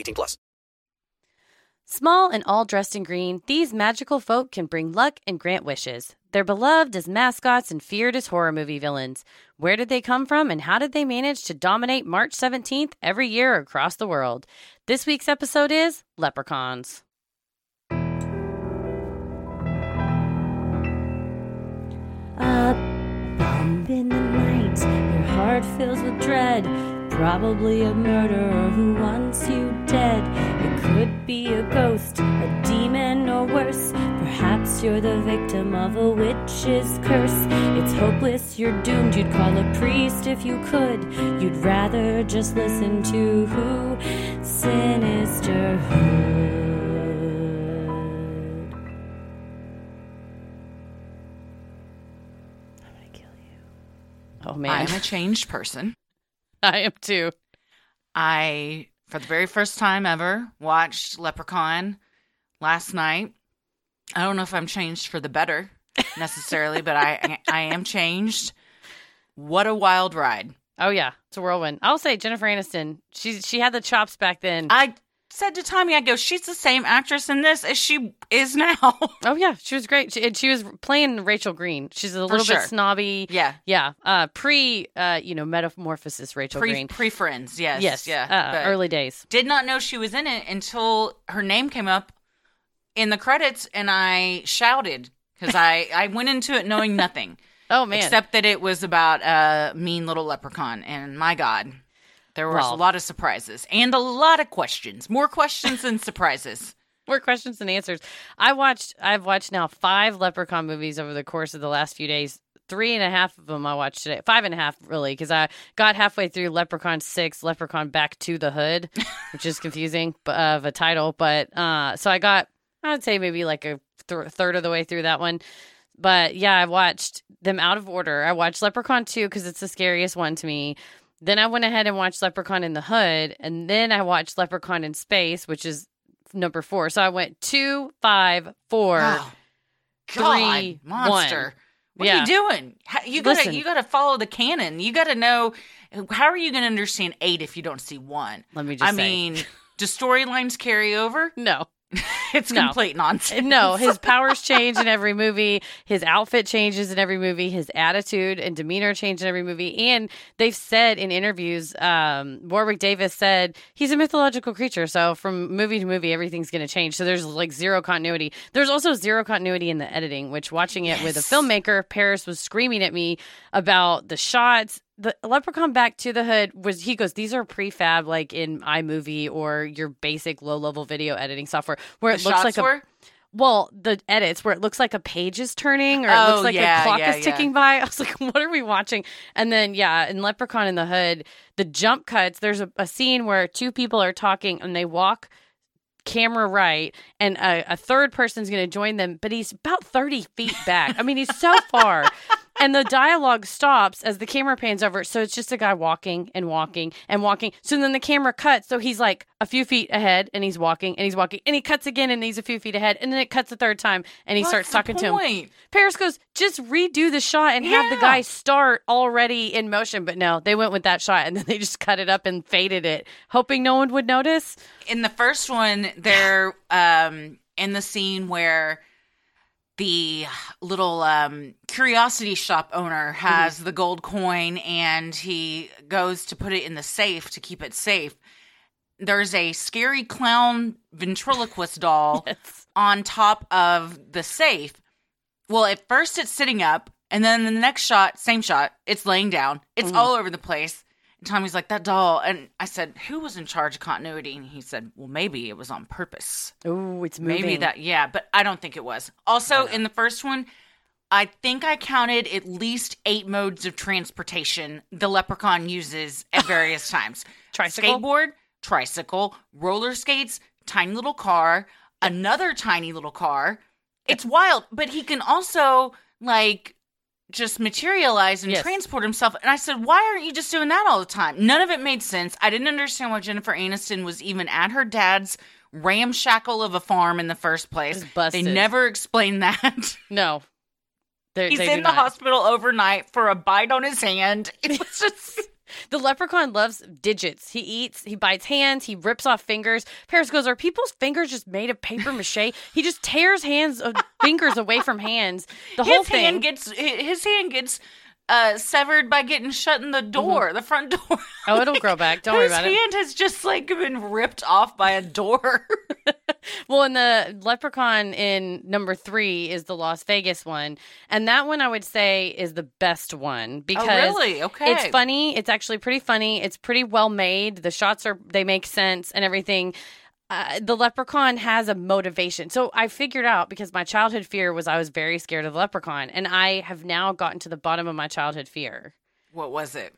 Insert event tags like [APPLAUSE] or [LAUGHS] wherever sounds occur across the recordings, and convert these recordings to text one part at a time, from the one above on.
18 plus. Small and all dressed in green, these magical folk can bring luck and grant wishes. They're beloved as mascots and feared as horror movie villains. Where did they come from and how did they manage to dominate March 17th every year across the world? This week's episode is Leprechauns. A bump in the night, your heart fills with dread. Probably a murderer who wants you dead. It could be a ghost, a demon, or worse. Perhaps you're the victim of a witch's curse. It's hopeless, you're doomed. You'd call a priest if you could. You'd rather just listen to who? Sinisterhood. I'm gonna kill you. Oh man, I'm a changed person. [LAUGHS] I am too. I, for the very first time ever, watched Leprechaun last night. I don't know if I'm changed for the better necessarily, but I I am changed. What a wild ride! Oh yeah, it's a whirlwind. I'll say Jennifer Aniston. She she had the chops back then. I said to Tommy, I go, she's the same actress in this as she is now. [LAUGHS] oh yeah, she was great. She, she was playing Rachel Green. She's a little sure. bit snobby. yeah, Yeah, uh, pre, uh, you know, metamorphosis Rachel pre Green. pre friends. Yes, yes, yeah. uh, early days. Did not know she was in it until her name came up in the credits, and I shouted because I [LAUGHS] I went into it knowing nothing. Oh man, Except that it was about a mean little leprechaun, and my God, there was Well- a lot of surprises and a lot of questions. More questions than surprises. [LAUGHS] more questions than answers. I watched. I've watched now five Leprechaun movies over the course of the last few days. Three and a half of them I watched today. Five and a half, really, because I got halfway through Leprechaun Six, Leprechaun Back to the Hood, which is confusing [LAUGHS] uh, of a title. But uh, so I got, I'd say maybe like a th- third of the way through that one. But yeah, I watched them out of order. I watched Leprechaun 2 because it's the scariest one to me. Then I went ahead and watched Leprechaun in the Hood. And then I watched Leprechaun in Space, which is number four. So I went two, five, four. Wow. three, God, monster. one. What Yeah. are you doing? You gotta Listen. you gotta follow the canon. You gotta know how are you gonna understand eight if you don't see one? Let me just I say. mean, Do storylines carry over? [LAUGHS] No. [LAUGHS] [LAUGHS] It's No. complete nonsense. No, his powers change in every movie. His outfit changes in every movie. His attitude and demeanor change in every movie. And they've said in interviews, um, Warwick Davis said he's a mythological creature. So from movie to movie, everything's going to change. So there's like zero continuity. There's also zero continuity in the editing, which watching it with a filmmaker, Paris was screaming at me about the shots. The Leprechaun Back to the Hood was he goes, these are prefab like in iMovie or your basic low level video editing software where The it looks like a well, the edits where it looks like a page is turning or it Oh, looks like yeah, the clock yeah, is ticking by. [LAUGHS] I was like, what are we watching? And then, yeah, in Leprechaun in the Hood, the jump cuts, there's a, a scene where two people are talking and they walk camera right and a, a third person's going to join them, but he's about 30 feet back. I mean, he's so far. [LAUGHS] And the dialogue stops as the camera pans over. So it's just a guy walking and walking and walking. So then the camera cuts. So he's like a few feet ahead and he's walking and he's walking and he cuts again and he's a few feet ahead. And then it cuts a third time and he What's starts talking to him. Paris goes, just redo the shot and have the guy start already in motion. But no, they went with that shot and then they just cut it up and faded it, hoping no one would notice. in the first one, they're um, in the scene where the little um, curiosity shop owner has the gold coin and he goes to put it in the safe to keep it safe. There's a scary clown ventriloquist doll [LAUGHS] Yes. on top of the safe. Well, at first it's sitting up, and then the next shot, same shot, it's laying down. It's all over the place. Tommy's like, that doll. And I said, who was in charge of continuity? And he said, well, maybe it was on purpose. Oh, it's moving. Maybe that, yeah, but I don't think it was. Also, in the first one, I think I counted at least eight modes of transportation the leprechaun uses at various [LAUGHS] times Tricycle? skateboard, tricycle, roller skates, tiny little car, another tiny little car. It's wild, but he can also like just materialize and Yes. transport himself. And I said, why aren't you just doing that all the time? None of it made sense. I didn't understand why Jennifer Aniston was even at her dad's ramshackle of a farm in the first place. They never explained [LAUGHS] that. No. They're- He's in the not. hospital overnight for a bite on his hand. It was [LAUGHS] just The leprechaun loves digits. He eats, he bites hands, he rips off fingers. Paris goes, Are people's fingers just made of paper mache? [LAUGHS] he just tears hands of fingers away from hands. The whole his thing. hand gets his hand gets uh, severed by getting shut in the door, the front door. oh, it'll grow back. Don't worry about it. His hand has just like been ripped off by a door. [LAUGHS] [LAUGHS] Well, and the leprechaun in number three is the Las Vegas one. And that one I would say is the best one because Oh, really? Okay. it's funny. It's actually pretty funny. It's pretty well made. The shots are, they make sense and everything. Uh, the leprechaun has a motivation. So I figured out because my childhood fear was I was very scared of the leprechaun. And I have now gotten to the bottom of my childhood fear. what was it?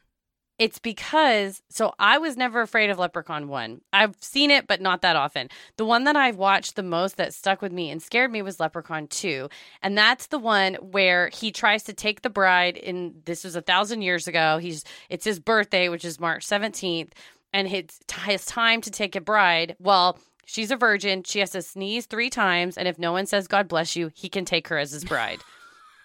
It's because so I was never afraid of Leprechaun 1. I've seen it but not that often. The one that I've watched the most that stuck with me and scared me was Leprechaun 2. And that's the one where he tries to take the bride in this was a thousand years ago. He's it's his birthday, which is March 17th, and it's his time to take a bride. Well, she's a virgin. She has to sneeze 3 times and if no one says God bless you, he can take her as his bride.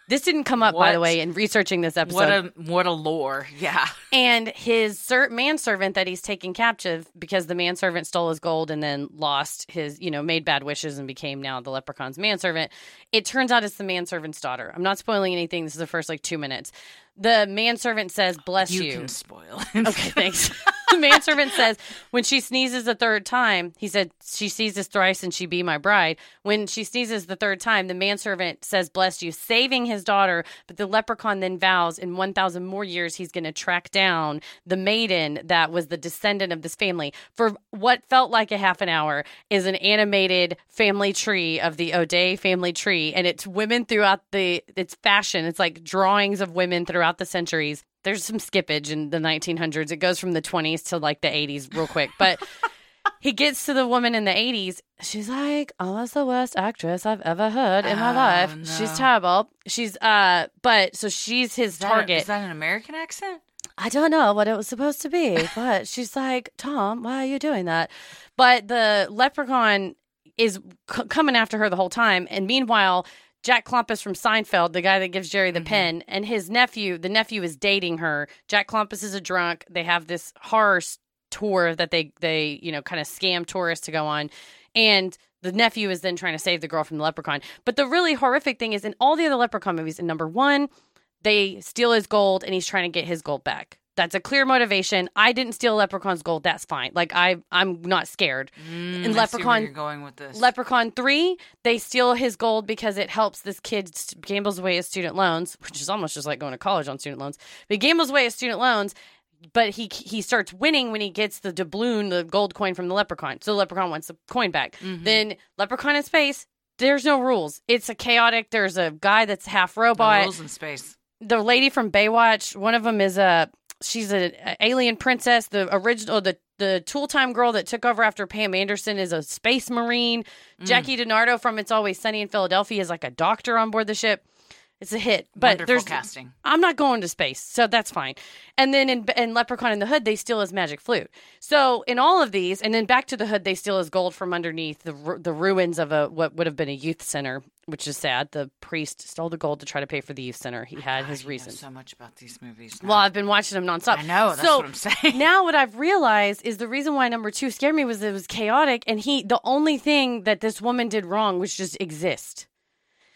This didn't come up, by the way, in researching this episode What a what a lore. [LAUGHS] Yeah. and his ser- manservant that he's taken captive because the manservant stole his gold and then lost his, you know, made bad wishes and became now the leprechaun's manservant. It turns out it's the manservant's daughter. I'm not spoiling anything. This is the first like two minutes. The manservant says, "Bless You, you." can spoil it. Okay, [LAUGHS] thanks. the manservant says, when she sneezes the third time, he said, she sneezes thrice and she be my bride. When she sneezes the third time, the manservant says, bless you, saving his daughter. But the leprechaun then vows in 1,000 more years, he's going to track down the maiden that was the descendant of this family. For what felt like a half an hour is an animated family tree of the O'Day family tree. And it's women throughout the, it's fashion. It's like drawings of women throughout the centuries there's some skippage in the 1900s. It goes from the 20s to like the 80s real quick. But [LAUGHS] he gets to the woman in the 80s. She's like, almost the worst actress I've ever heard in my Oh, life. no. She's terrible. She's, uh, but so she's his Is target. is that an American accent? I don't know what it was supposed to be, [LAUGHS] but she's like, Tom, why are you doing that? But the leprechaun is c- coming after her the whole time. And meanwhile, Jack Klompus from Seinfeld, the guy that gives Jerry the mm-hmm. pen, and his nephew, the nephew is dating her. Jack Klompus is a drunk. They have this horror tour that they they you know kind of scam tourists to go on, and the nephew is then trying to save the girl from the leprechaun. But the really horrific thing is in all the other leprechaun movies, in number one, they steal his gold and he's trying to get his gold back. That's a clear motivation. I didn't steal Leprechaun's gold. That's fine. Like I, I'm not scared. Mm, in I see where Leprechaun- you're going with this. Leprechaun 3, they steal his gold because it helps this kid gambles away his student loans, which is almost just like going to college on student loans. But he gambles away his student loans, but he he starts winning when he gets the doubloon, the gold coin from the leprechaun. So the leprechaun wants the coin back. Mhm. Then Leprechaun in space, there's no rules. It's a chaotic. There's a guy that's half robot rules in space. the lady from Baywatch, one of them is a she's an alien princess. The original, the the tool time girl that took over after Pam Anderson is a space marine. Mm. Jackie DiNardo from It's Always Sunny in Philadelphia is like a doctor on board the ship. It's a hit, but Wonderful there's casting. I'm not going to space, so that's fine. And then in, in Leprechaun in the Hood, they steal his magic flute. So in all of these, and then back to the Hood, they steal his gold from underneath the the ruins of a what would have been a youth center, which is sad. The priest stole the gold to try to pay for the youth center. He had his God, know reasons. so much about these movies. now. Well, I've been watching them nonstop. I know. That's so what I'm saying. [LAUGHS] now what I've realized is the reason why number two scared me was it was chaotic, and he the only thing that this woman did wrong was just exist.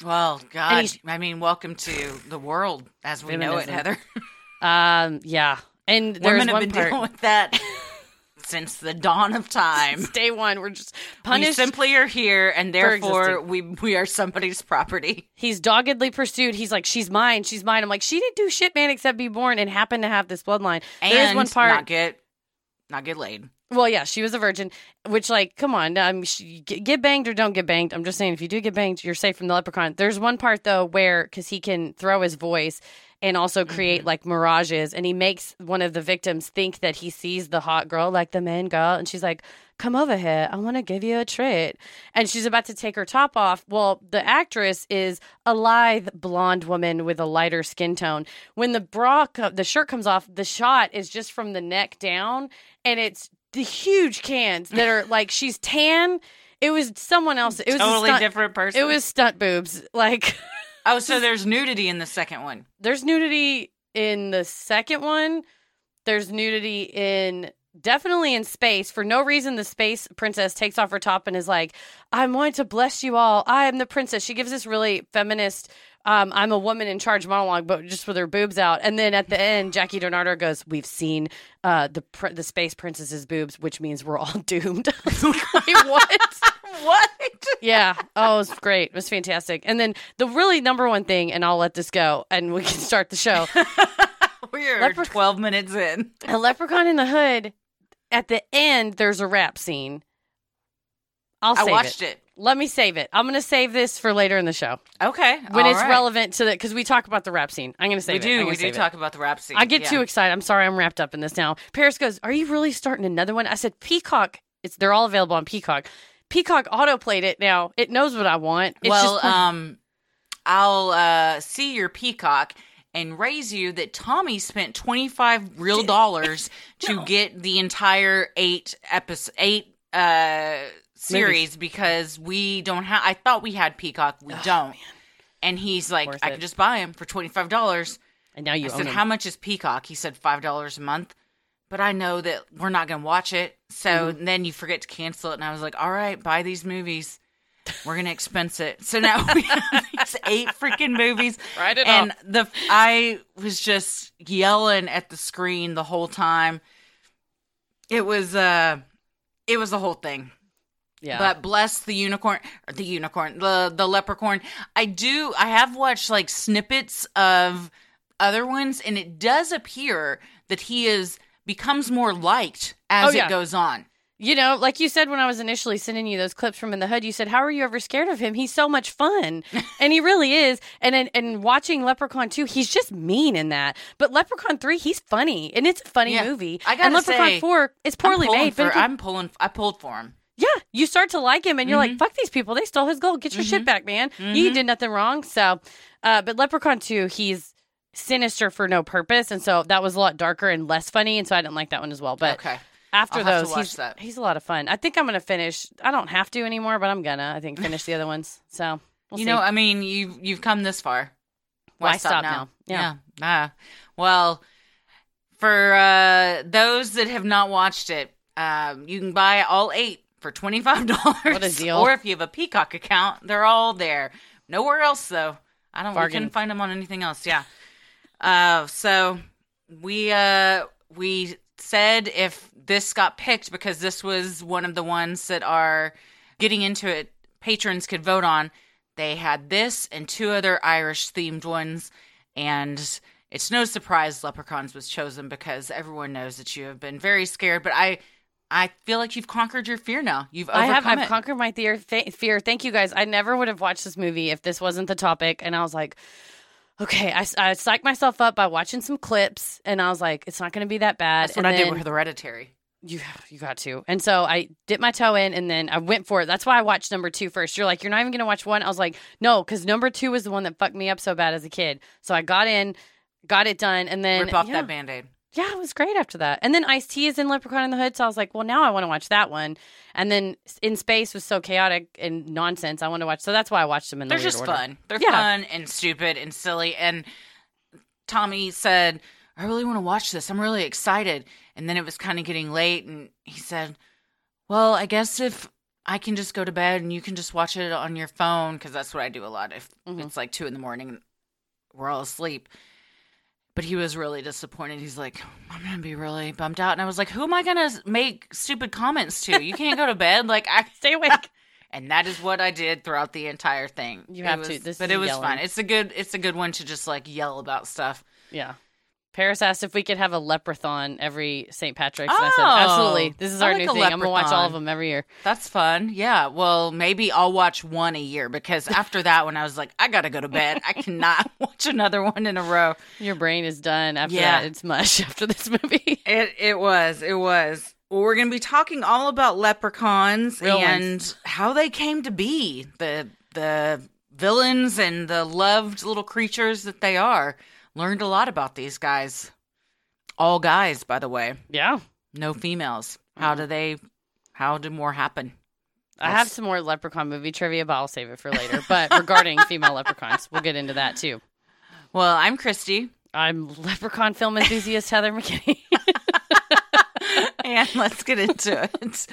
Well, God, I mean, welcome to the world as we know it, Heather. [LAUGHS] Um, yeah, and there's Women have one been part. dealing with that [LAUGHS] since the dawn of time. Day one, we're just punished. We simply are here, and therefore we we are somebody's property. He's doggedly pursued. He's like, she's mine, she's mine. I'm like, she didn't do shit, man, except be born and happen to have this bloodline. And There's one part. not get not get laid. Well, yeah, she was a virgin, which, like, come on, um, she, get, banged or don't get banged. I'm just saying, if you do get banged, you're safe from the leprechaun. There's one part, though, where, because he can throw his voice and also create, like, mirages, and he makes one of the victims think that he sees the hot girl, like the main girl, and she's like, come over here, I want to give you a treat. And she's about to take her top off. Well, the actress is a lithe blonde woman with a lighter skin tone. When the bra, co- the shirt comes off, the shot is just from the neck down, and it's the huge cans that are like she's tan. It was someone else. It was a totally stunt- different person. It was stunt boobs. Like [LAUGHS] oh, so there's nudity in the second one. there's nudity in the second one. There's nudity in definitely in space. For no reason, the space princess takes off her top and is like, "I'm going to bless you all. I am the princess." She gives this really feminist. Um, I'm a woman in charge monologue, but just with her boobs out. And then at the end, Jackie Donardo goes, "We've seen uh, the pr- the space princess's boobs, which means we're all [LAUGHS] doomed." Like, [LAUGHS] Wait, what? What? yeah. Oh, it was great. It was fantastic. And then the really number one thing, and I'll let this go, and we can start the show. [LAUGHS] We're 12 minutes in. A Leprechaun in the Hood. At the end, there's a rap scene. I'll I save watched it. It. Let me save it. I'm going to save this for later in the show Okay. when it's right. relevant to the because we talk about the rap scene. I'm going to We save it. I'm do. We do save it. talk about the rap scene. I get yeah. too excited. I'm sorry. I'm wrapped up in this now. Paris goes, "Are you really starting another one?" I said, "Peacock. It's they're all available on Peacock. Peacock auto played it now. It knows what I want. It's well, just um, I'll uh, see your peacock and raise you that Tommy spent 25 real [LAUGHS] dollars to get the entire eight episode, eight uh, series because we don't have, I thought we had Peacock. We don't. And he's like, I can just buy him for $25. and now you I said, them. how much is Peacock? He said $5 a month. But I know that we're not going to watch it. So Mm-hmm. then you forget to cancel it. And I was like, all right, buy these movies. We're going to expense it. So now we [LAUGHS] have these eight freaking movies. Write it and off. the I was just yelling at the screen the whole time. It was uh it was the whole thing. Yeah, But bless the unicorn, the unicorn, the the leprechaun. I do. I have watched like snippets of other ones, and it does appear that he is becomes more liked as Oh, yeah. it goes on. You know, like you said when I was initially sending you those clips from In the Hood, you said, "How are you ever scared of him? He's so much fun," [LAUGHS] and he really is. And and, and watching Leprechaun two, he's just mean in that. But Leprechaun three, he's funny, and it's a funny Yeah. movie. I and Leprechaun say, four, it's poorly made, For, but I'm pulling. I pulled for him. Yeah, you start to like him, and you're Mm-hmm. like, "Fuck these people! They stole his gold. Get your shit back, man. You did nothing wrong." So, uh, but Leprechaun two, he's sinister for no purpose, and so that was a lot darker and less funny, and so I didn't like that one as well. But okay. after I'll those, he's that. he's a lot of fun. I think I'm gonna finish. I don't have to anymore, but I'm gonna. I think [LAUGHS] finish the other ones. So we'll you see. know, I mean, you've you've come this far. Why stop now? Yeah. Yeah. Ah. Well, For uh, those that have not watched it, um, you can buy all eight for twenty five dollars. [LAUGHS] What a deal. Or if you have a Peacock account, they're all there. Nowhere else though. I don't. We Bargain. couldn't find them on anything else. Yeah. Uh, so we uh we said if this got picked because this was one of the ones that are getting into it, patrons could vote on. They had this and two other Irish themed ones, and it's no surprise Leprechauns was chosen because everyone knows that you have been very scared. But I, I feel like you've conquered your fear now. You've I overcome have. I've it. conquered my fear. Th- fear. Thank you guys. I never would have watched this movie if this wasn't the topic. And I was like, okay. I, I psyched myself up by watching some clips, and I was like, it's not going to be that bad. That's what and I did with Hereditary. You you got to. And so I dipped my toe in and then I went for it. That's why I watched number two first. You're like, you're not even gonna watch one. I was like, no, because number two was the one that fucked me up so bad as a kid. So I got in, got it done, and then Rip off yeah, that band aid. Yeah, it was great after that. And then Ice T is in Leprechaun in the Hood, so I was like, well, now I want to watch that one. And then In Space was so chaotic and nonsense. I want to watch. So that's why I watched them in the They're just order. fun. They're Yeah. fun and stupid and silly. And Tommy said, I really want to watch this. I'm really excited. And then it was kind of getting late. And he said, Well, I guess if I can just go to bed and you can just watch it on your phone, because that's what I do a lot. If Mhm. it's like two in the morning and we're all asleep. But he was really disappointed. He's like, I'm going to be really bummed out. And I was like, Who am I going to make stupid comments to? You can't go to bed. Like, I [LAUGHS] Stay awake. and that is what I did throughout the entire thing. You It have was- to. This but it was yelling. fun. It's a good. It's a good one to just like yell about stuff. Yeah. Paris asked if we could have a leprechaun every St. Patrick's. and I said, Oh, absolutely. This is I our like new thing. I'm going to watch all of them every year. That's fun. Yeah. Well, maybe I'll watch one a year because after that one, I was like, I gotta go to bed. I cannot [LAUGHS] watch another one in a row. Your brain is done after Yeah. that. It's mush [LAUGHS] after this movie. It it was. It was. Well, we're gonna be talking all about leprechauns Real and ones. how they came to be the the villains and the loved little creatures that they are. Learned a lot about these guys. All guys, by the way. yeah. No females. How do they? How do more happen? I have some more leprechaun movie trivia, but I'll save it for later. But regarding [LAUGHS] female leprechauns, we'll get into that too. Well, I'm Christy, I'm leprechaun film enthusiast Heather McKinney. and let's get into it.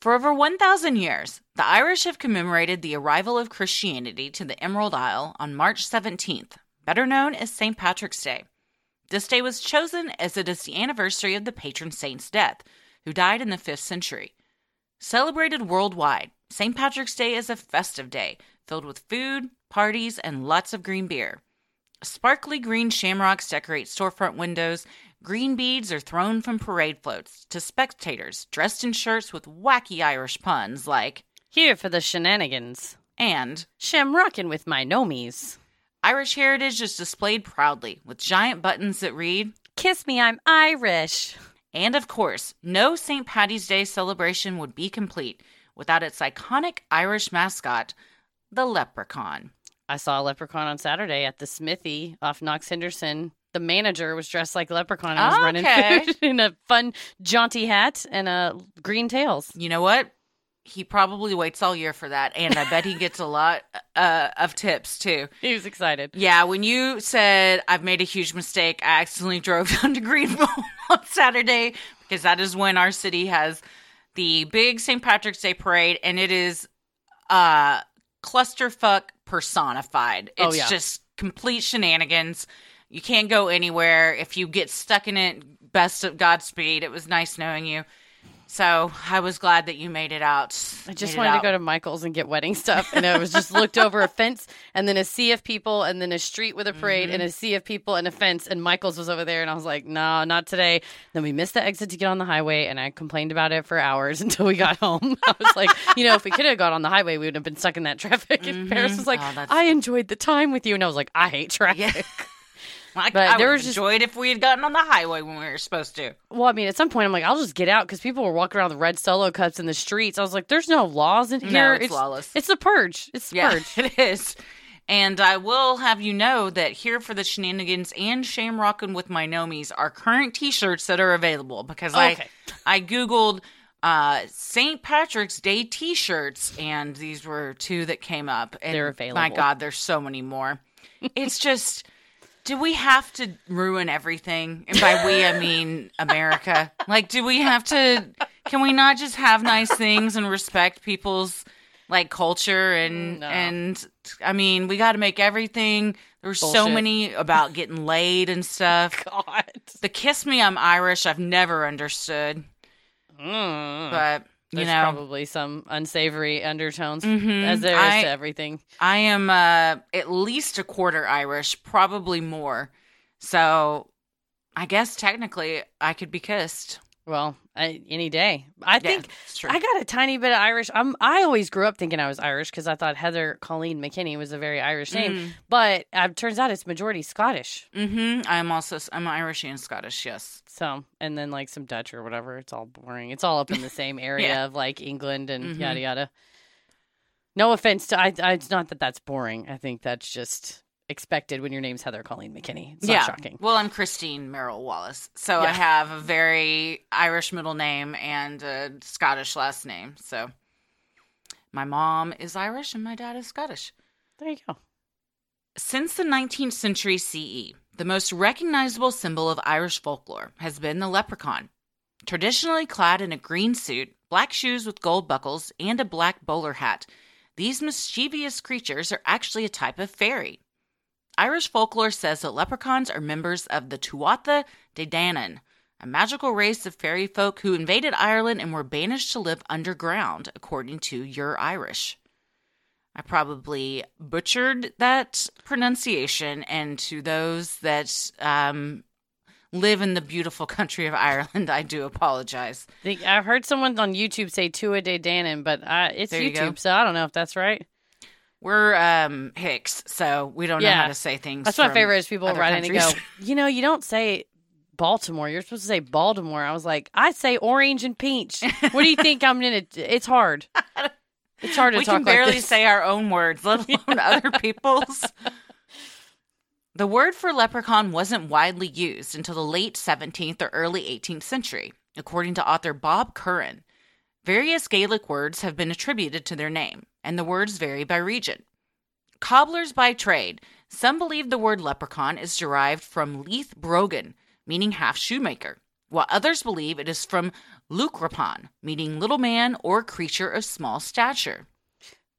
For over 1,000 years, the Irish have commemorated the arrival of Christianity to the Emerald Isle on March 17th, better known as St. Patrick's Day. This day was chosen as it is the anniversary of the patron saint's death, who died in the 5th century. Celebrated worldwide, St. Patrick's Day is a festive day filled with food, parties, and lots of green beer. Sparkly green shamrocks decorate storefront windows. Green beads are thrown from parade floats to spectators dressed in shirts with wacky Irish puns like, Here for the shenanigans. and Shamrockin' with my nomies. Irish heritage is displayed proudly with giant buttons that read, Kiss me, I'm Irish. and of course, no St. Patty's Day celebration would be complete without its iconic Irish mascot, the leprechaun. I saw a leprechaun on Saturday at the Smithy off Knox Henderson. The manager was dressed like a leprechaun and was running okay. food [LAUGHS] in a fun, jaunty hat and uh, green tails. You know what? He probably waits all year for that, and I bet he gets a lot uh, of tips too. He was excited. Yeah, when you said I've made a huge mistake, I accidentally drove [LAUGHS] down to Greenville [LAUGHS] on Saturday because that is when our city has the big St. Patrick's Day parade, and it is uh clusterfuck personified. Oh, It's yeah. just complete shenanigans. You can't go anywhere. If you get stuck in it, best of Godspeed. It was nice knowing you. So I was glad that you made it out. I just wanted to go to Michael's and get wedding stuff, and I was just looked over a fence, and then a sea of people, and then a street with a parade, Mm-hmm. and a sea of people, and a fence, and Michael's was over there, and I was like, no, not today. Then we missed the exit to get on the highway, and I complained about it for hours [LAUGHS] until we got home. [LAUGHS] I was like, you know, if we could have got on the highway, we would have been stuck in that traffic. [LAUGHS] And Paris was like, Oh, I enjoyed the time with you, and I was like, I hate traffic. [LAUGHS] I, But I there would was have just- enjoyed if we had gotten on the highway when we were supposed to. Well, I mean, at some point, I'm like, I'll just get out because people were walking around with red solo cups in the streets. I was like, there's no laws in here. No, here. it's lawless. It's the purge. It's the Yeah, purge. [LAUGHS] it is. And I will have you know that here for the shenanigans and shamrockin' with my nomies are current T-shirts that are available because Okay. I I googled uh, St. Patrick's Day T-shirts and these were two that came up. And They're available. My. God, there's so many more. it's [LAUGHS] just Do we have to ruin everything? And by we, I mean America. Like, do we have to? Can we not just have nice things and respect people's like culture and No. and I mean, we got to make everything. There's so many about getting laid and stuff. [LAUGHS] God. The kiss me, I'm Irish. I've never understood, Mm. but you There's know, probably some unsavory undertones, Mhm. as there is I- to everything. I am uh, at least a quarter Irish, probably more. So I guess technically I could be kissed. Well, I, any day. I Yeah, think. I got a tiny bit of Irish. I'm. I always grew up thinking I was Irish because I thought Heather Colleen McKinney was a very Irish name, Mm. but uh, turns out it's majority Scottish. Mm-hmm. I'm also I'm Irish and Scottish. Yes. So, and then like some Dutch or whatever. It's all boring. It's all up in the [LAUGHS] same area Yeah. of like England and Mhm. yada yada. No offense to I, I. It's not that that's boring. I think that's just expected when your name's Heather Colleen McKinney. It's not yeah. shocking. Well, I'm Christine Merrill Wallace, so I have a very Irish middle name and a Scottish last name. So my mom is Irish and my dad is Scottish. There you go. Since the 19th century CE, the most recognizable symbol of Irish folklore has been the leprechaun. Traditionally clad in a green suit, black shoes with gold buckles, and a black bowler hat, these mischievous creatures are actually a type of fairy. Irish folklore says that leprechauns are members of the Tuatha De Danann, a magical race of fairy folk who invaded Ireland and were banished to live underground, according to Your Irish. I probably butchered that pronunciation, and to those that um, live in the beautiful [LAUGHS] country of Ireland, I do apologize. I've heard someone on YouTube say Tua De Danann, but uh, it's There you go. YouTube, so I don't know if that's right. We're um, Hicks, so we don't know how to say things. That's my favorite is people write in and go, [LAUGHS] you know, you don't say Baltimore. You're supposed to say Baltimore. I was like, I say orange and peach. What do you think I'm gonna? It's hard. [LAUGHS] It's hard to we talk We can barely like say our own words, [LAUGHS] let alone other people's. The word for leprechaun wasn't widely used until the late 17th or early 18th century, according to author Bob Curran. Various Gaelic words have been attributed to their name, and the words vary by region. Cobblers by trade, some believe the word leprechaun is derived from Leith Brogan, meaning half shoemaker, while others believe it is from Lucrapan, meaning little man or creature of small stature.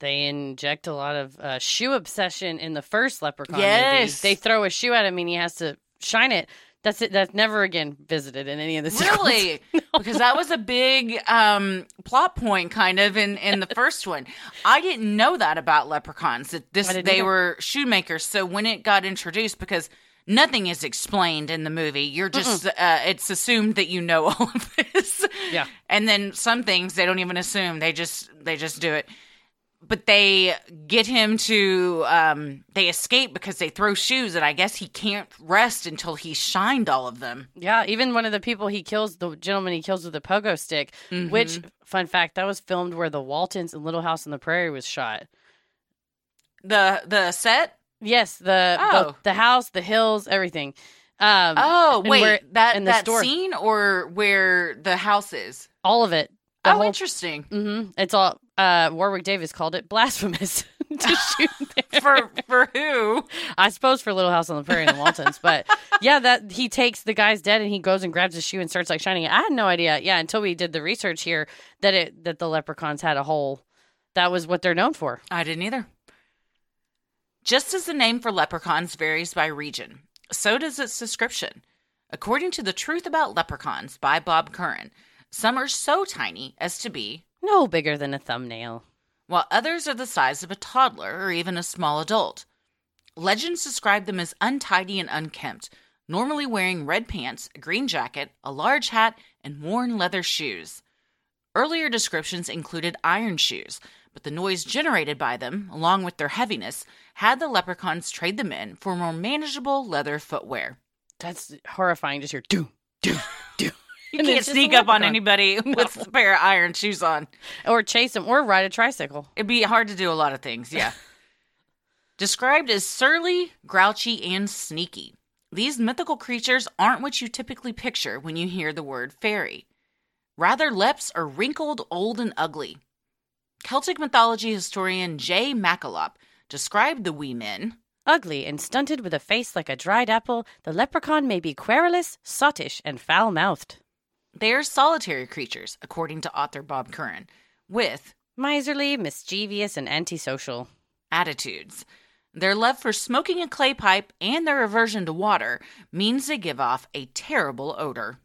They inject a lot of uh, shoe obsession in the first Leprechaun Yes. movie. They throw a shoe at him and he has to shine it. That's it. That's never again visited in any of the sequels. [LAUGHS] Really? [LAUGHS] Because that was a big um, plot point, kind of in in the first one. I didn't know that about leprechauns. That this they either. were shoemakers. So when it got introduced, because nothing is explained in the movie, you're just uh, it's assumed that you know all of this. Yeah. and then some things they don't even assume. They just they just do it. But they get him to um, they escape because they throw shoes, and I guess he can't rest until he's shined all of them. Yeah, even one of the people he kills, the gentleman he kills with a pogo stick, which, fun fact, that was filmed where the Waltons and Little House on the Prairie was shot. The the set Yes, the Oh. both the house, the hills, everything. Um, Oh wait, where- that the that store. scene or where the house is? all of it. The oh, whole, interesting. hmm It's all. Uh, Warwick Davis called it blasphemous [LAUGHS] to [LAUGHS] shoot. For for who? I suppose for Little House on the Prairie and the Waltons, but yeah, that he takes the guy's dead and he goes and grabs his shoe and starts like shining it. I had no idea, yeah, until we did the research here that it that the leprechauns had a hole. That was what they're known for. I didn't either. Just as the name for leprechauns varies by region, so does its description. According to The Truth About Leprechauns by Bob Curran, some are so tiny as to be, No bigger than a thumbnail. while others are the size of a toddler or even a small adult. Legends describe them as untidy and unkempt, normally wearing red pants, a green jacket, a large hat, and worn leather shoes. Earlier descriptions included iron shoes, but the noise generated by them, along with their heaviness, had the leprechauns trade them in for more manageable leather footwear. That's horrifying. Just hear do do do. You can't sneak up on anybody [LAUGHS] with a pair of iron shoes on. or chase them or ride a tricycle. It'd be hard to do a lot of things, yeah. [LAUGHS] Described as surly, grouchy, and sneaky, these mythical creatures aren't what you typically picture when you hear the word fairy. Rather, lips are wrinkled, old, and ugly. Celtic mythology historian J. MacCulloch described the wee men, Ugly and stunted with a face like a dried apple, the leprechaun may be querulous, sottish, and foul mouthed. They are solitary creatures, according to author Bob Curran, with Miserly, mischievous, and antisocial. attitudes. Their love for smoking a clay pipe and their aversion to water means they give off a terrible odor.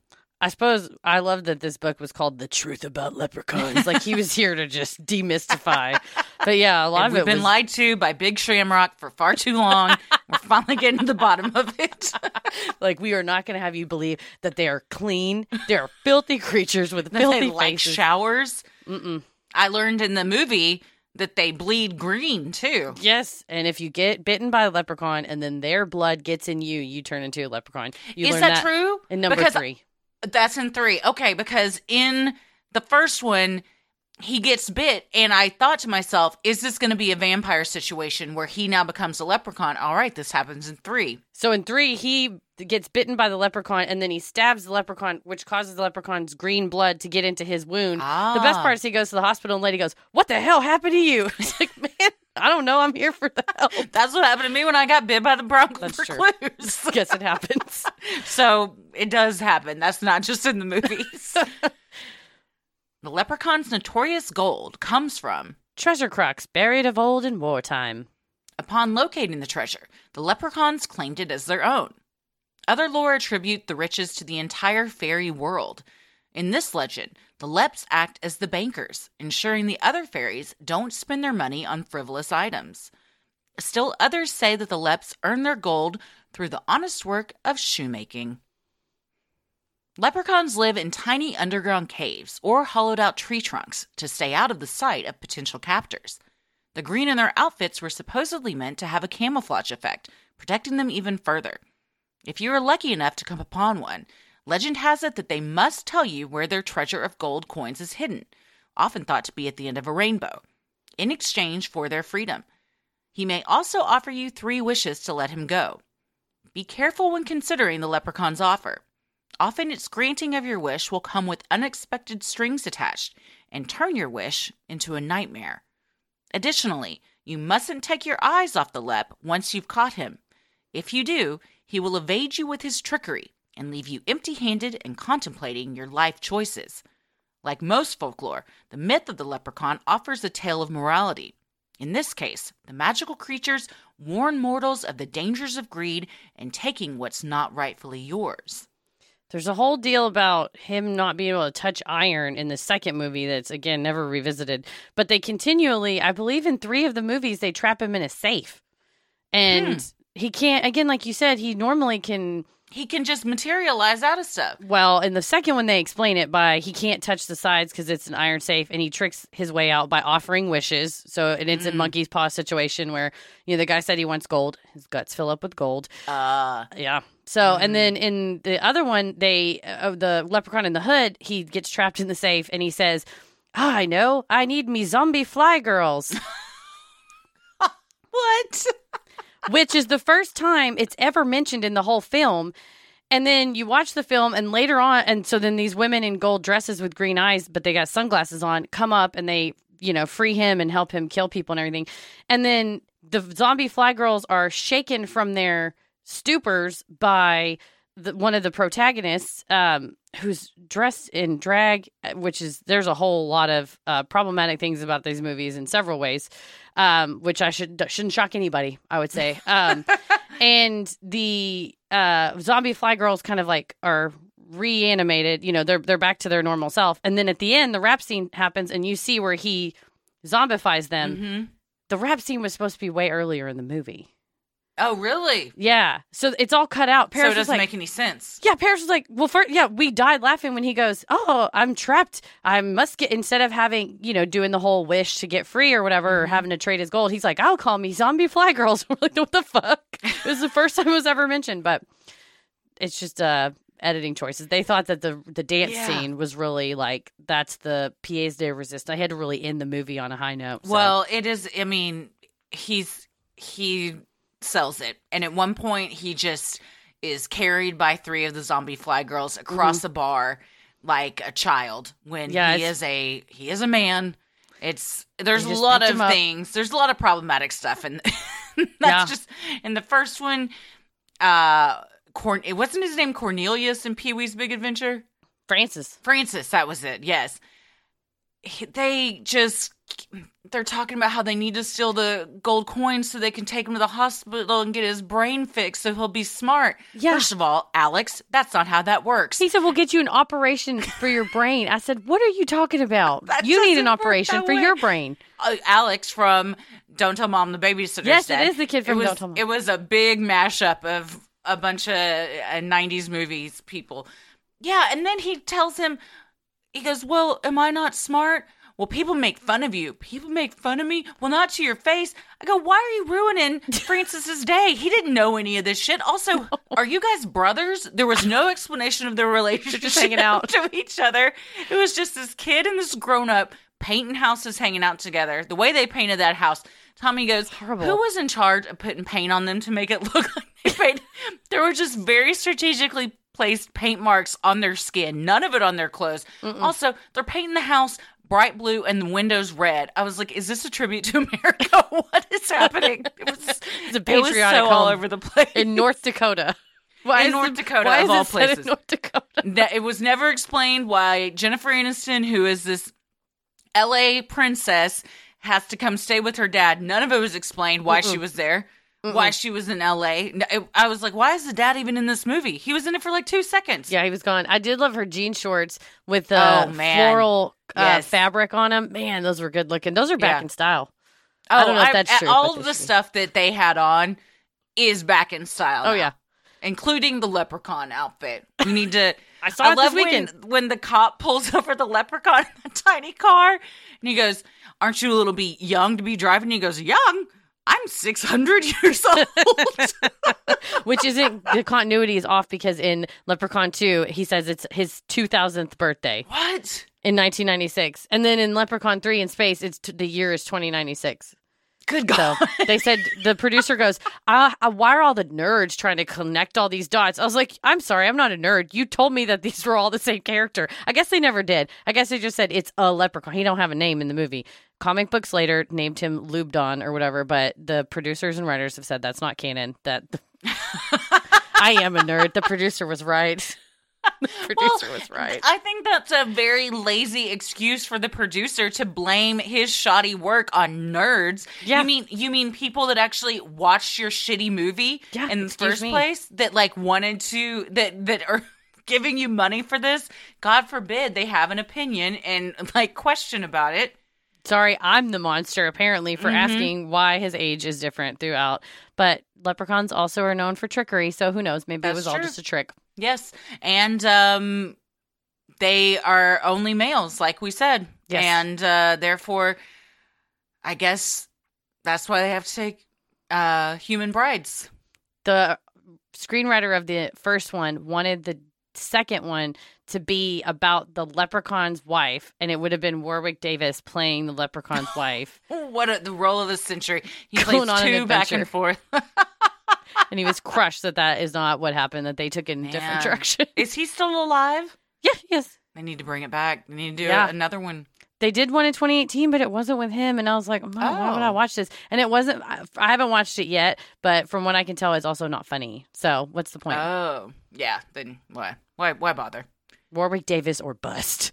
I suppose I love that this book was called The Truth About Leprechauns. like he was [LAUGHS] here to just demystify. But yeah, a lot And of we've it been was lied to by Big Shamrock for far too long. We're finally getting to the bottom of it. [LAUGHS] like we are not going to have you believe that they are clean. They are filthy creatures with [LAUGHS] they filthy like faces. showers. I learned in the movie that they bleed green too. Yes, and if you get bitten by a leprechaun and then their blood gets in you, you turn into a leprechaun. You Is learn that, true? In number Because three. That's in three. Okay, because in the first one, he gets bit, and I thought to myself, is this going to be a vampire situation where he now becomes a leprechaun? All right, this happens in three. So in three, he gets bitten by the leprechaun and then he stabs the leprechaun, which causes the leprechaun's green blood to get into his wound. The best Ah. part is he goes to the hospital and the lady goes, What the hell happened to you? [LAUGHS] It's like, man, I don't know. I'm here for the help. [LAUGHS] That's what happened to me when I got bit by the brown That's true. recluse. [LAUGHS] Guess it happens. [LAUGHS] so it does happen. That's not just in the movies. the leprechaun's notorious gold comes from Treasure crux buried of old in wartime. Upon locating the treasure, the leprechauns claimed it as their own. Other lore attribute the riches to the entire fairy world. In this legend, the Leps act as the bankers, ensuring the other fairies don't spend their money on frivolous items. Still, others say that the Leps earn their gold through the honest work of shoemaking. Leprechauns live in tiny underground caves or hollowed out tree trunks to stay out of the sight of potential captors. The green in their outfits were supposedly meant to have a camouflage effect, protecting them even further. If you are lucky enough to come upon one, legend has it that they must tell you where their treasure of gold coins is hidden, often thought to be at the end of a rainbow, in exchange for their freedom. He may also offer you three wishes to let him go. Be careful when considering the leprechaun's offer. Often its granting of your wish will come with unexpected strings attached and turn your wish into a nightmare. Additionally, you mustn't take your eyes off the lep once you've caught him. If you do, he will evade you with his trickery and leave you empty handed and contemplating your life choices. Like most folklore, the myth of the leprechaun offers a tale of morality. In this case, the magical creatures warn mortals of the dangers of greed and taking what's not rightfully yours. There's a whole deal about him not being able to touch iron in the second movie that's again never revisited. But they continually, I believe in three of the movies, they trap him in a safe. And hmm. he can't again, like you said, he normally can He can just materialize out of stuff. well, in the second one they explain it by he can't touch the sides because it's an iron safe and he tricks his way out by offering wishes. So and it's a monkey's paw situation where, you know, the guy said he wants gold, his guts fill up with gold. Uh, Yeah. So, and then in the other one, they of the leprechaun in the hood, he gets trapped in the safe, and he says, "Ah, I know, I need me zombie fly girls," [LAUGHS] what? [LAUGHS] which is the first time it's ever mentioned in the whole film. And then you watch the film, and later on, and so then these women in gold dresses with green eyes, but they got sunglasses on, come up and they, you know, free him and help him kill people and everything. And then the zombie fly girls are shaken from their stupors by the, one of the protagonists, um, who's dressed in drag, uh, which is there's a whole lot of uh, problematic things about these movies in several ways, um, which I should shouldn't shock anybody. I would say, um, [LAUGHS] and the uh, zombie fly girls kind of like are reanimated. You know, they're they're back to their normal self, and then at the end, the rap scene happens, and you see where he zombifies them. hmm The rap scene was supposed to be way earlier in the movie. Oh, really? Yeah, so it's all cut out. so Paris it doesn't like, make any sense. yeah, Paris was like, well, first, yeah, we died laughing when he goes, oh, I'm trapped. I must get, instead of having, you know, doing the whole wish to get free or whatever, or having to trade his gold, he's like, I'll call me zombie fly girls. [LAUGHS] We're like, what the fuck? it was the first time it was ever mentioned, but it's just, uh, editing choices. They thought that the the dance Yeah. scene was really like that's the pièce de resistance. I had to really end the movie on a high note. so- Well, it is. I mean, he's he sells it, and at one point he just is carried by three of the zombie fly girls across the bar like a child when Mm-hmm. He is a he is a man It's there's a lot of things. There's a lot of problematic stuff, and [LAUGHS] that's Yeah. just in the first one. Uh, Corn. It wasn't his name Cornelius in Pee Wee's Big Adventure. Francis. Francis, that was it. Yes. He- They just they're talking about how they need to steal the gold coins so they can take him to the hospital and get his brain fixed so he'll be smart. Yeah. First of all, Alex, that's not how that works. He said, "We'll get you an operation for your brain." I said, "What are you talking about? [LAUGHS] That you need an operation for way." your brain." uh, Alex from Don't Tell Mom the Babysitter. Yes, it said. is the kid from was, Don't Tell Mom. It was a big mashup of a bunch of uh, '90s movies people. Yeah, and then he tells him, he goes, "Well, am I not smart?" Well, people make fun of you. People make fun of me. Well, not to your face. I go, why are you ruining [LAUGHS] Francis's day? He didn't know any of this shit. Also, are you guys brothers? There was no explanation of their relationship just hanging out. [LAUGHS] to each other. It was just this kid and this grown up painting houses hanging out together. The way they painted that house, Tommy goes, Horrible. Who was in charge of putting paint on them to make it [LAUGHS] look like they painted? there were just very strategically placed paint marks on their skin, none of it on their clothes. Also, they're painting the house bright blue and the windows red. I was like, is this a tribute to [LAUGHS] America? what is happening? It was, [LAUGHS] It's a it was patriotic so all over the place. in North Dakota. [LAUGHS] Why In North the- Dakota, why of is all it places. North Dakota. that it was never explained why Jennifer Aniston, who is this LA princess, has to come stay with her dad. None of it was explained why she was there, why she was in LA. I was like, why is the dad even in this movie? He was in it for like two seconds. Yeah, he was gone. I did love her jean shorts with the Oh, man. floral uh, Yes. fabric on them. Man, those were good looking. Those are back Yeah. in style. Oh, I don't know if that's true, All of the stuff that they had on is back in style. Oh now, yeah, including the leprechaun outfit. We need to. [LAUGHS] I saw it love this when weekend. when the cop pulls [LAUGHS] over the leprechaun in the tiny car, and he goes, "Aren't you a little bit young to be driving?" And he goes, "Young." I'm 600 [LAUGHS] years old. [LAUGHS] which isn't the continuity is off because in Leprechaun 2, he says it's his 2000th birthday what? in 1996. And then in Leprechaun 3 in space, it's t- the year is 2096. Good So God. [LAUGHS] they said the producer goes, uh, uh, "Why are all the nerds trying to connect all these dots?" I was like, "I'm sorry, I'm not a nerd. You told me that these were all the same character. I guess they never did. I guess they just said it's a leprechaun. He don't have a name in the movie. Comic books later named him Lubdan or whatever, but the producers and writers have said that's not canon. That [LAUGHS] I am a nerd. The producer was right. [LAUGHS] [LAUGHS] the producer Well, was right. I think that's a very lazy excuse for the producer to blame his shoddy work on nerds. Yeah. You mean you mean people that actually watched your shitty movie Yeah, in the first me. place that like wanted to that that are [LAUGHS] giving you money for this? God forbid they have an opinion and like question about it. Sorry, I'm the monster apparently for Mm-hmm. asking why his age is different throughout. But leprechauns also are known for trickery, so who knows? Maybe That's it was all just a trick. Yes. And um they are only males, like we said. Yes. And uh therefore I guess that's why they have to take uh human brides. The screenwriter of the first one wanted the second one to be about the leprechaun's wife, and it would have been Warwick Davis playing the leprechaun's [LAUGHS] wife. What a, the role of the century. He Going plays on an two back and forth. [LAUGHS] And he was [LAUGHS] crushed that that is not what happened, that they took it in a different Man. direction. Is he still alive? yeah, yes. They need to bring it back. They need to do Yeah. another one. They did one in 2018, but it wasn't with him. And I was like, "Mom, why would I Oh. watch this? And it wasn't, I I haven't watched it yet, but from what I can tell, it's also not funny. So what's the point? Oh, yeah. Then why? Why? Why bother? Warwick Davis or bust.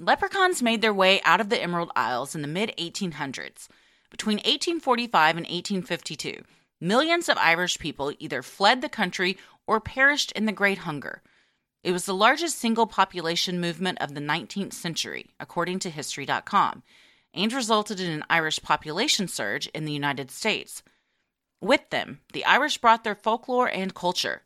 Leprechauns made their way out of the Emerald Isles in the mid 1800s. Between 1845 and 1852, millions of Irish people either fled the country or perished in the Great Hunger. It was the largest single population movement of the 19th century, according to History.com, and resulted in an Irish population surge in the United States. With them, the Irish brought their folklore and culture.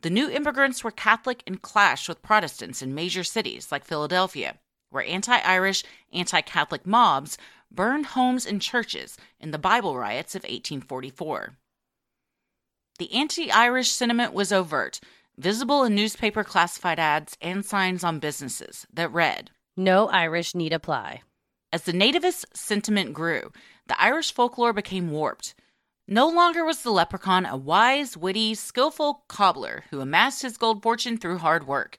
The new immigrants were Catholic and clashed with Protestants in major cities like Philadelphia, where anti Irish, anti Catholic mobs burned homes and churches in the Bible riots of 1844. The anti Irish sentiment was overt, visible in newspaper classified ads and signs on businesses that read, No Irish need apply. as the nativist sentiment grew, the Irish folklore became warped. No longer was the leprechaun a wise, witty, skillful cobbler who amassed his gold fortune through hard work.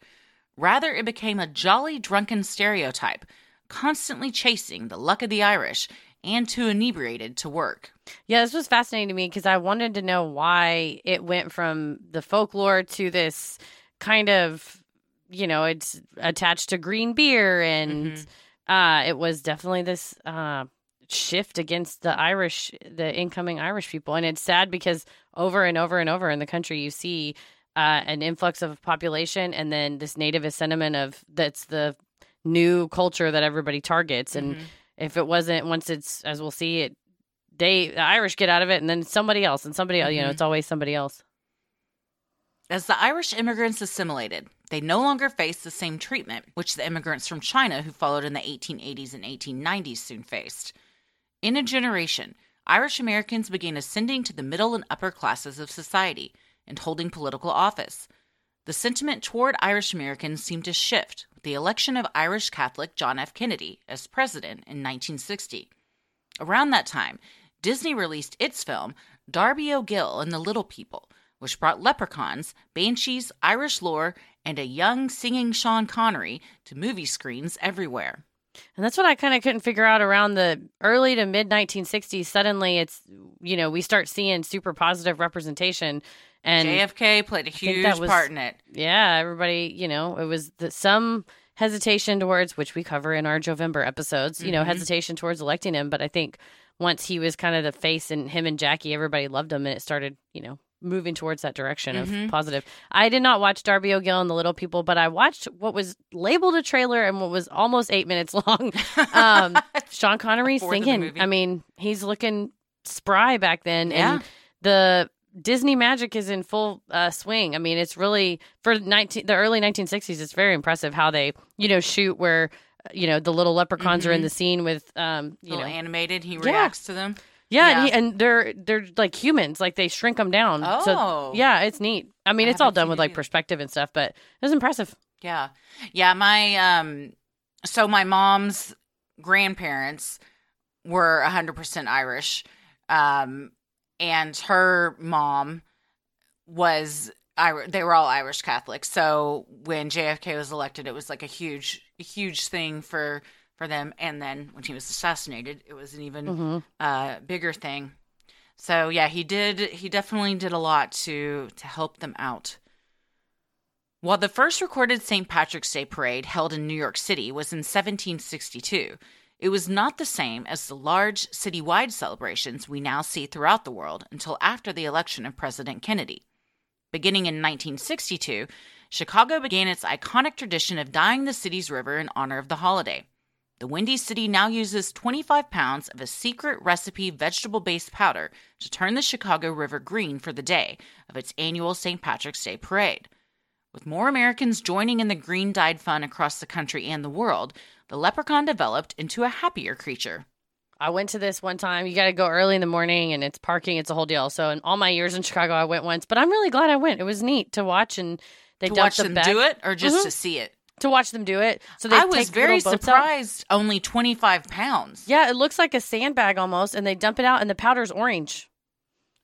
Rather, it became a jolly, drunken stereotype, constantly chasing the luck of the Irish and too inebriated to work. Yeah, this was fascinating to me because I wanted to know why it went from the folklore to this kind of, you know, it's attached to green beer and uh, it was definitely this uh, shift against the Irish, the incoming Irish people. And it's sad because over and over and over in the country, you see uh, an influx of population and then this nativist sentiment of that's the new culture that everybody targets. And mm-hmm. if it wasn't, once it's, as we'll see, it they the Irish get out of it, and then somebody else, and somebody else. You know, mm-hmm. it's always somebody else. As the Irish immigrants assimilated, they no longer faced the same treatment which the immigrants from China who followed in the 1880s and 1890s soon faced. In a generation, Irish Americans began ascending to the middle and upper classes of society and holding political office. The sentiment toward Irish Americans seemed to shift the election of Irish Catholic John F. Kennedy as president in 1960. Around that time, Disney released its film, Darby O'Gill and the Little People, which brought leprechauns, banshees, Irish lore, and a young singing Sean Connery to movie screens everywhere. And that's what I kind of couldn't figure out around the early to mid 1960s. Suddenly, it's you know we start seeing super positive representation, and JFK played a huge was- part in it. yeah, everybody, you know, it was the, some hesitation towards which we cover in our November episodes. You Mm-hmm. know, hesitation towards electing him, but I think once he was kind of the face and him and Jackie, everybody loved him, and it started, you know, moving towards that direction Mm-hmm. of positive. I did not watch Darby O'Gill and the Little People, but I watched what was labeled a trailer and what was almost eight minutes [LAUGHS] long. Um, [LAUGHS] Sean Connery singing. I mean, he's looking spry back then, Yeah. and the Disney magic is in full uh, swing. I mean, it's really for nineteen the early 1960s. It's very impressive how they you know shoot where uh, you know the little leprechauns are in the scene with um you Little know animated, he Yeah. reacts to them. yeah, And, he, and they're they're like humans like they shrink them down. Oh. so, yeah, it's neat. I mean, I it's all done with like perspective and stuff, but it was impressive. Yeah. Yeah, my um so my mom's grandparents were 100% Irish. Um and her mom was they were all Irish Catholics. So when JFK was elected, it was like a huge huge thing for for them and then when he was assassinated, it was an even Mm-hmm. uh bigger thing. So yeah, he did he definitely did a lot to to help them out. While the first recorded St. Patrick's Day parade held in New York City was in 1762, it was not the same as the large citywide celebrations we now see throughout the world until after the election of President Kennedy. Beginning in 1962, Chicago began its iconic tradition of dyeing the city's river in honor of the holiday. The Windy City now uses 25 pounds of a secret recipe vegetable based powder to turn the Chicago River green for the day of its annual St. Patrick's Day parade. With more Americans joining in the green dyed fun across the country and the world, the leprechaun developed into a happier creature. I went to this one time. You got to go early in the morning, and it's parking. It's a whole deal. So, in all my years in Chicago, I went once, but I'm really glad I went. It was neat to watch, and they to watch the them bag- do it or just Mhm. to see it? to watch them do it. So they I was very boats out. surprised only 25 pounds. Yeah, it looks like a sandbag almost, and they dump it out, and the powder's orange.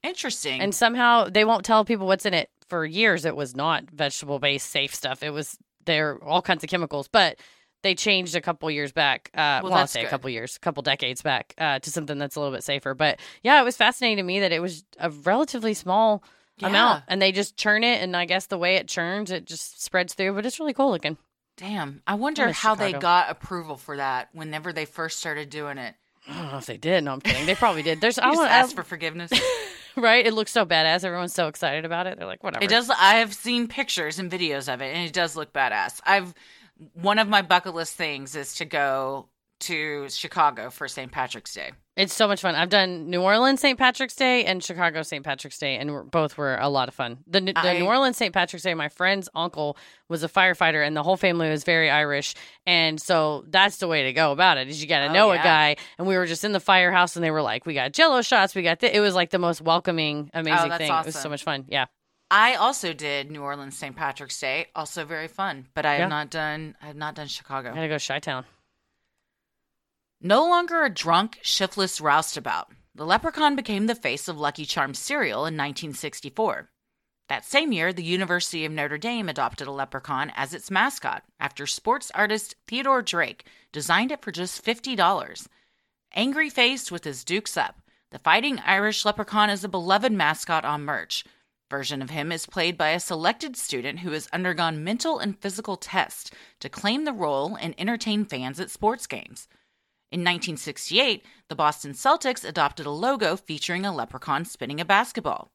Interesting. And somehow they won't tell people what's in it. For years, it was not vegetable based safe stuff. It was there all kinds of chemicals, but they changed a couple years back. Uh, Well, well, say a couple years, a couple decades back, uh, to something that's a little bit safer. But yeah, it was fascinating to me that it was a relatively small amount, and they just churn it, and I guess the way it churns, it just spreads through. But it's really cool looking. Damn. I wonder how they got approval for that whenever they first started doing it. I don't know if they did. No, I'm kidding. They probably did. There's I want ask for forgiveness. [LAUGHS] right. It looks so badass. Everyone's so excited about it. They're like, whatever. It does. I have seen pictures and videos of it, and it does look badass. I've one of my bucket list things is to go to Chicago for St. Patrick's Day. It's so much fun. I've done New Orleans St. Patrick's Day and Chicago St. Patrick's Day, and we're, both were a lot of fun. The, the I- New Orleans St. Patrick's Day, my friend's uncle was a firefighter, and the whole family was very Irish, and so that's the way to go about it. Is you got to Oh, know yeah. a guy, and we were just in the firehouse, and they were like, "We got Jello shots, we got this." It was like the most welcoming, oh, amazing Oh, thing. It was so much fun. Yeah, I also did New Orleans St. Patrick's Day, also very fun. But I have not done. I have not done Chicago. I gotta go Chi Town. No longer a drunk, shiftless roustabout, the leprechaun became the face of Lucky Charms cereal in 1964. That same year, the University of Notre Dame adopted a leprechaun as its mascot after sports artist Theodore Drake designed it for just $50. Angry faced with his dukes up, the Fighting Irish Leprechaun is a beloved mascot on merch. Version of him is played by a selected student who has undergone mental and physical tests to claim the role and entertain fans at sports games. In 1968, the Boston Celtics adopted a logo featuring a leprechaun spinning a basketball.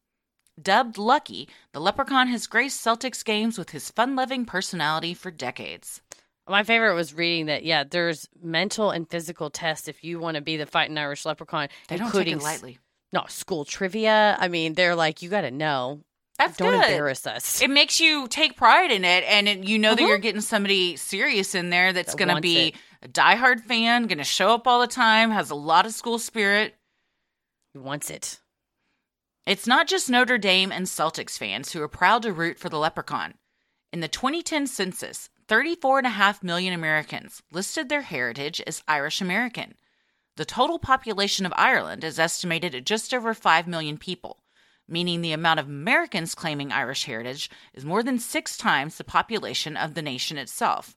Dubbed Lucky, the leprechaun has graced Celtics games with his fun loving personality for decades. My favorite was reading that, yeah, there's mental and physical tests if you want to be the fighting Irish leprechaun, They don't take it lightly. No school trivia. I mean, they're like, you got to know. That's Don't good. embarrass us. It makes you take pride in it, and it, you know that Uh-huh. you're getting somebody serious in there that's That going to be it. a diehard fan, going to show up all the time, has a lot of school spirit. He wants it. It's not just Notre Dame and Celtics fans who are proud to root for the leprechaun. In the 2010 census, 34.5 million Americans listed their heritage as Irish American. The total population of Ireland is estimated at just over 5 million people, meaning the amount of Americans claiming Irish heritage is more than six times the population of the nation itself.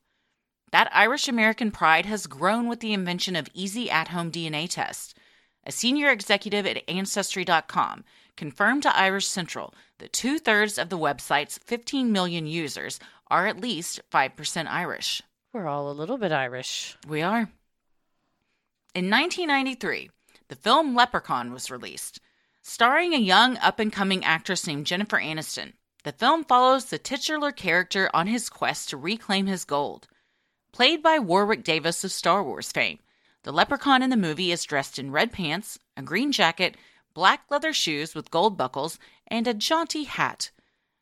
That Irish American pride has grown with the invention of easy at home DNA tests. A senior executive at Ancestry.com confirmed to Irish Central that two thirds of the website's 15 million users are at least 5% Irish. We're all a little bit Irish. We are. In 1993, the film Leprechaun was released. Starring a young up and coming actress named Jennifer Aniston, the film follows the titular character on his quest to reclaim his gold. Played by Warwick Davis of Star Wars fame, the leprechaun in the movie is dressed in red pants, a green jacket, black leather shoes with gold buckles, and a jaunty hat.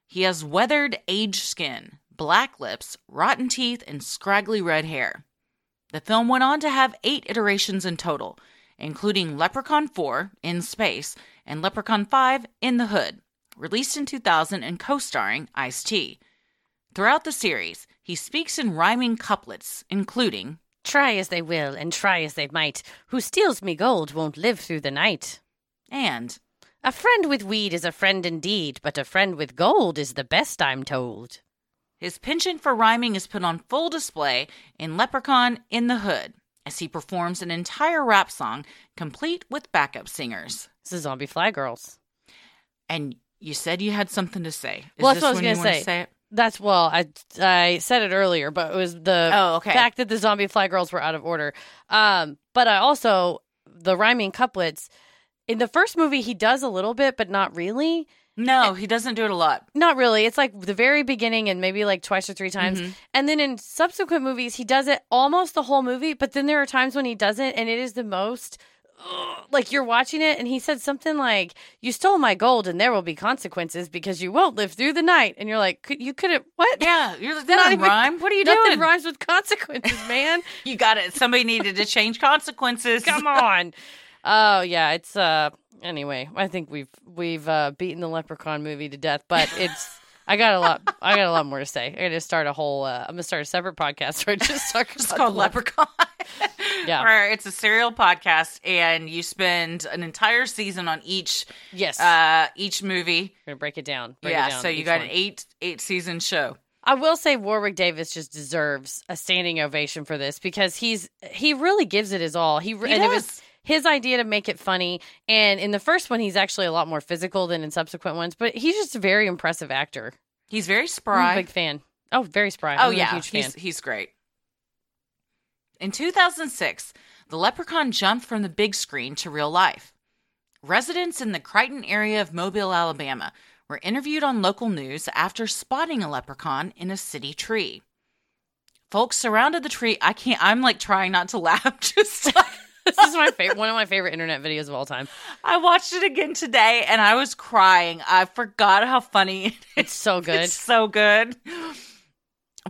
He has weathered, aged skin, black lips, rotten teeth, and scraggly red hair. The film went on to have eight iterations in total, including Leprechaun 4 in space and Leprechaun 5 in the hood, released in 2000 and co starring Ice T. Throughout the series, he speaks in rhyming couplets, including Try as they will and try as they might, who steals me gold won't live through the night. and A friend with weed is a friend indeed, but a friend with gold is the best, I'm told. His penchant for rhyming is put on full display in Leprechaun in the Hood as he performs an entire rap song complete with backup singers. This is Zombie Fly Girls. And you said you had something to say. Is Well, this that's what I was gonna wanna say. say? That's well, I I said it earlier, but it was the Oh, okay. fact that the zombie fly girls were out of order. Um, but I also the rhyming couplets in the first movie he does a little bit, but not really. No, he doesn't do it a lot. Not really. It's like the very beginning and maybe like twice or three times. Mhm. And then in subsequent movies, he does it almost the whole movie, but then there are times when he doesn't, and it is the most like you're watching it, and he said something like, You stole my gold, and there will be consequences because you won't live through the night. And you're like, You couldn't what? Yeah, you're that Not even- rhyme. What are you Nothing doing? rhymes with consequences, [LAUGHS] man. You got it. Somebody needed to change consequences. Come on. Oh yeah, it's uh anyway, I think we've we've uh beaten the leprechaun movie to death, but it's I got a lot I got a lot more to say. I'm gonna start a whole uh, I'm gonna start a separate podcast where I just talk It's called Leprechaun. Yeah. Where it's a serial podcast and you spend an entire season on each Yes. uh each movie. We're gonna break it down. break it yeah, down, so you got one. an eight eight season show. I will say Warwick Davis just deserves a standing ovation for this because he's he really gives it his all. He, He and it was does. His idea to make it funny. And in the first one, he's actually a lot more physical than in subsequent ones. But he's just a very impressive actor. He's very I'm a spry. big fan. Oh, very spry. Oh I'm yeah, a huge fan. he's he's great. In 2006, the Leprechaun jumped from the big screen to real life. Residents in the Crichton area of Mobile, Alabama, were interviewed on local news after spotting a leprechaun in a city tree. Folks surrounded the tree. I can't. I'm like trying not to [LAUGHS] laugh. Just like, this is my favorite, one of my favorite internet videos of all time. I watched it again today, and I was crying. I forgot how funny it is. It's so good. It's so good.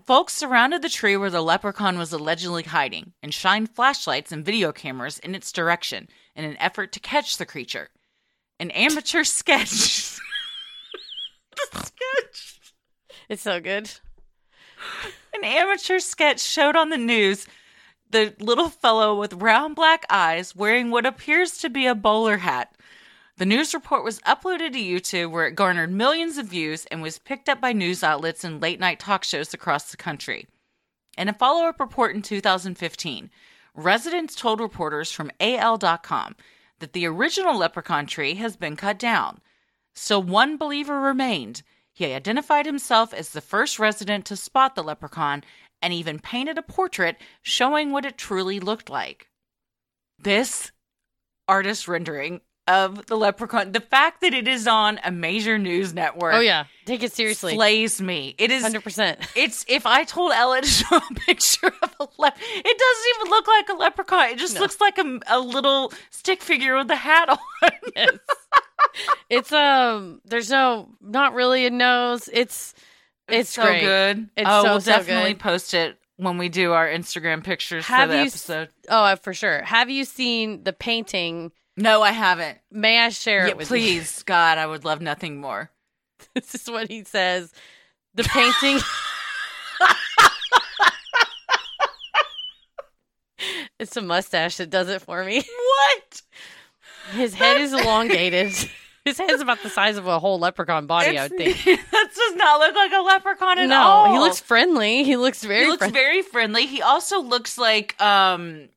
Folks surrounded the tree where the leprechaun was allegedly hiding and shined flashlights and video cameras in its direction in an effort to catch the creature. An amateur sketch. [LAUGHS] the sketch. It's so good. An amateur sketch showed on the news the little fellow with round black eyes wearing what appears to be a bowler hat. The news report was uploaded to YouTube where it garnered millions of views and was picked up by news outlets and late night talk shows across the country. In a follow up report in 2015, residents told reporters from AL.com that the original leprechaun tree has been cut down. Still, one believer remained. He identified himself as the first resident to spot the leprechaun and even painted a portrait showing what it truly looked like. This artist rendering of the leprechaun, the fact that it is on a major news network, Oh yeah, take it seriously. slays me. It is Hundred percent. it's if I told Ella to show a picture of a leprechaun, it doesn't even look like a leprechaun. It just looks like a, a little stick figure with a hat on. Yes. it's um. There's no, not really a nose. It's it's, so great. good. It's oh, so, we'll so definitely good. post it when we do our Instagram pictures Have for the you s- episode. Oh, uh, for sure. Have you seen the painting? No, I haven't. May I share Yeah, it with you? please, [LAUGHS] God, I would love nothing more. This is what he says. The painting. [LAUGHS] it's a mustache that does it for me. What? His head is elongated. [LAUGHS] His head's about the size of a whole leprechaun body, I would think. that does not look like a leprechaun at no, all. No, he looks friendly. He looks very he looks friendly. very friendly. He also looks like um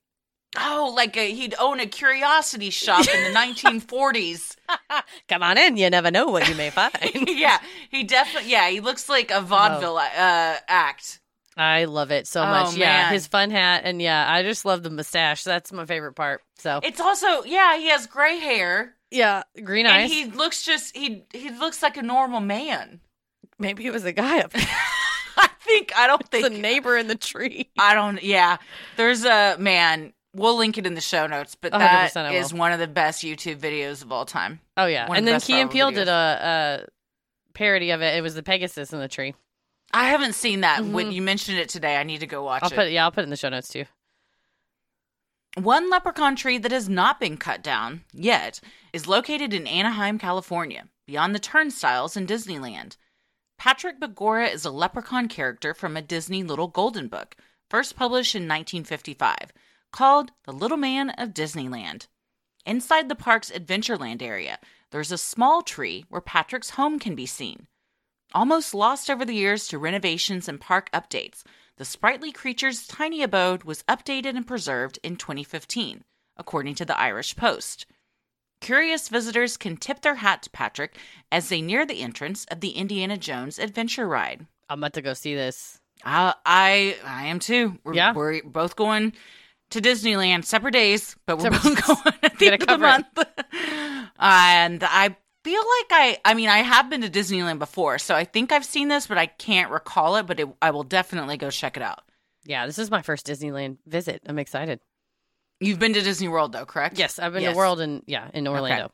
oh, like a, he'd own a curiosity shop in the 1940s. [LAUGHS] Come on in. You never know what you may find. [LAUGHS] yeah, he definitely yeah, he looks like a vaudeville uh act. I love it so Oh, much. Yeah, man. his fun hat, and yeah, I just love the mustache. That's my favorite part. So It's also yeah, he has gray hair yeah, green and eyes. he looks just he he looks like a normal man. Maybe it was a guy up. [LAUGHS] I think I don't It's think a neighbor in the tree. I don't. Yeah, there's a man. We'll link it in the show notes, but 100% that is one of the best YouTube videos of all time. Oh yeah, One and then best Key and Peele videos. did a, a parody of it. It was the Pegasus in the tree. I haven't seen that. When you mentioned it today, I need to go watch Mm-hmm. I'll it. put yeah, I'll put it in the show notes too. One leprechaun tree that has not been cut down yet is located in Anaheim, California, beyond the turnstiles in Disneyland. Patrick Begorra is a leprechaun character from a Disney Little Golden Book, first published in 1955, called The Little Man of Disneyland. Inside the park's Adventureland area, there's a small tree where Patrick's home can be seen. Almost lost over the years to renovations and park updates, the sprightly creature's tiny abode was updated and preserved in 2015, according to the Irish Post. Curious visitors can tip their hat to Patrick as they near the entrance of the Indiana Jones adventure ride. I'm about to go see this. I I, I am too. We're, Yeah. we're both going to Disneyland separate days, but we're Separate both going at the end of the month. [LAUGHS] and I feel like I I mean I have been to Disneyland before, so I think I've seen this, but I can't recall it. But it, I will definitely go check it out. Yeah, this is my first Disneyland visit. I'm excited. You've been to Disney World though, correct? Yes, I've been Yes. to World and yeah, in Orlando.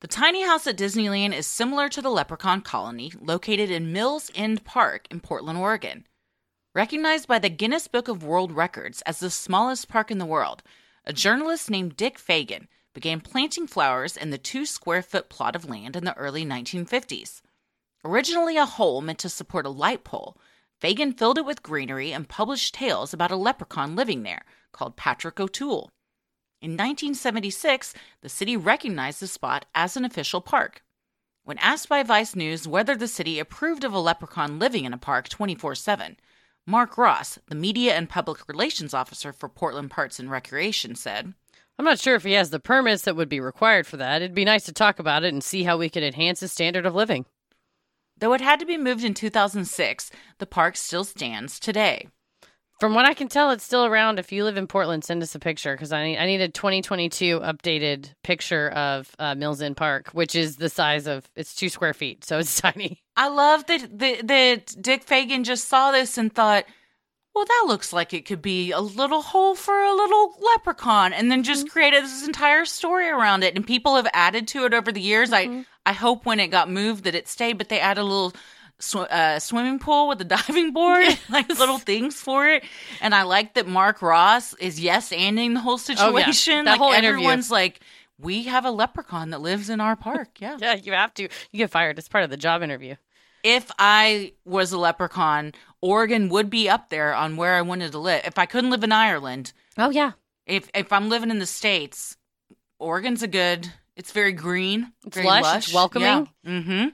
The tiny house at Disneyland is similar to the Leprechaun Colony, located in Mill Ends Park in Portland, Oregon. Recognized by the Guinness Book of World Records as the smallest park in the world, a journalist named Dick Fagan began planting flowers in the two square foot plot of land in the early 1950s. Originally a hole meant to support a light pole, Fagan filled it with greenery and published tales about a leprechaun living there called Patrick O'Toole. In 1976, the city recognized the spot as an official park. When asked by Vice News whether the city approved of a leprechaun living in a park 24 7, Mark Ross, the media and public relations officer for Portland Parks and Recreation, said, I'm not sure if he has the permits that would be required for that. It'd be nice to talk about it and see how we could enhance his standard of living. Though it had to be moved in 2006, the park still stands today. From what I can tell, it's still around. If you live in Portland, send us a picture because I need, I need a 2022 updated picture of uh, Mill Ends Park, which is the size of it's two square feet, so it's [LAUGHS] tiny. I love that, that, that Dick Fagan just saw this and thought, well, that looks like it could be a little hole for a little leprechaun, and then just created this entire story around it. And people have added to it over the years. I I hope when it got moved that it stayed, but they added a little sw- uh, swimming pool with a [LAUGHS] diving board, like little things for it. And I like that Mark Ross is yes anding the whole Oh, yeah. situation. That like whole interview. everyone's like, we have a leprechaun that lives in our park. Yeah. [LAUGHS] Yeah, you have to. You get fired. It's part of the job interview. if I was a leprechaun, Oregon would be up there on where I wanted to live. If I couldn't live in Ireland, Oh yeah, if if I'm living in the states, Oregon's a good It's very green. It's very lush, it's welcoming. Mm-hmm.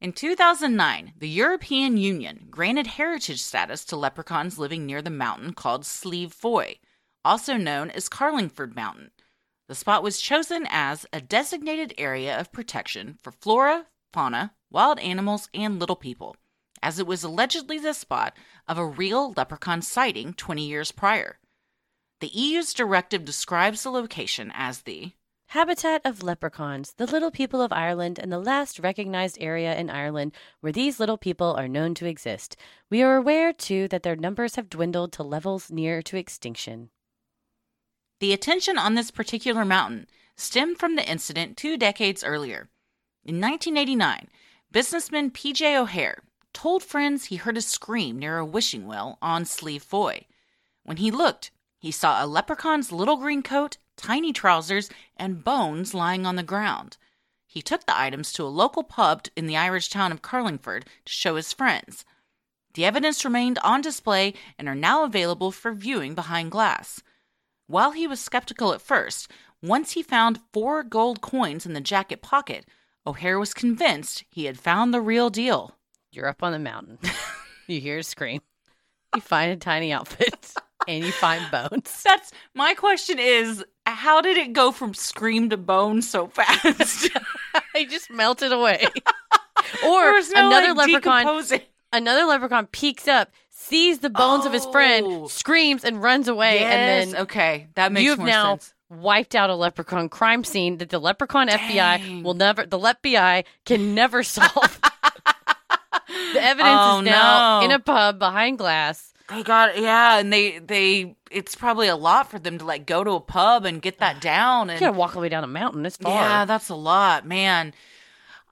In 2009, the European Union granted heritage status to leprechauns living near the mountain called Slieve Foy, also known as Carlingford Mountain. The spot was chosen as a designated area of protection for flora, fauna, wild animals, and little people, as it was allegedly the spot of a real leprechaun sighting 20 years prior. The EU's directive describes the location as the Habitat of leprechauns, the little people of Ireland, and the last recognized area in Ireland where these little people are known to exist. We are aware, too, that their numbers have dwindled to levels near to extinction. The attention on this particular mountain stemmed from the incident two decades earlier. In 1989, businessman P.J. O'Hare told friends he heard a scream near a wishing well on Slieve Foy. When he looked, he saw a leprechaun's little green coat, tiny trousers, and bones lying on the ground. He took the items to a local pub in the Irish town of Carlingford to show his friends. The evidence remained on display and are now available for viewing behind glass. While he was skeptical at first, once he found four gold coins in the jacket pocket, O'Hare was convinced he had found the real deal. You're up on the mountain. [LAUGHS] you hear a scream. You find a tiny outfit [LAUGHS] and you find [LAUGHS] bones. That's my question is how did it go from scream to bone so fast? [LAUGHS] I just melted away. [LAUGHS] or no, another like, leprechaun another leprechaun peeks up, sees the bones of his Oh. friend, screams and runs away Yes, and then okay, that makes you've more now sense. wiped out a leprechaun crime scene that the leprechaun FBI will never the LepBI can never solve. the evidence Oh, is now no. in a pub behind glass. They got yeah, and they they it's probably a lot for them to like go to a pub and get that down You and gotta walk all the way down a mountain. It's far. Yeah, that's a lot, man.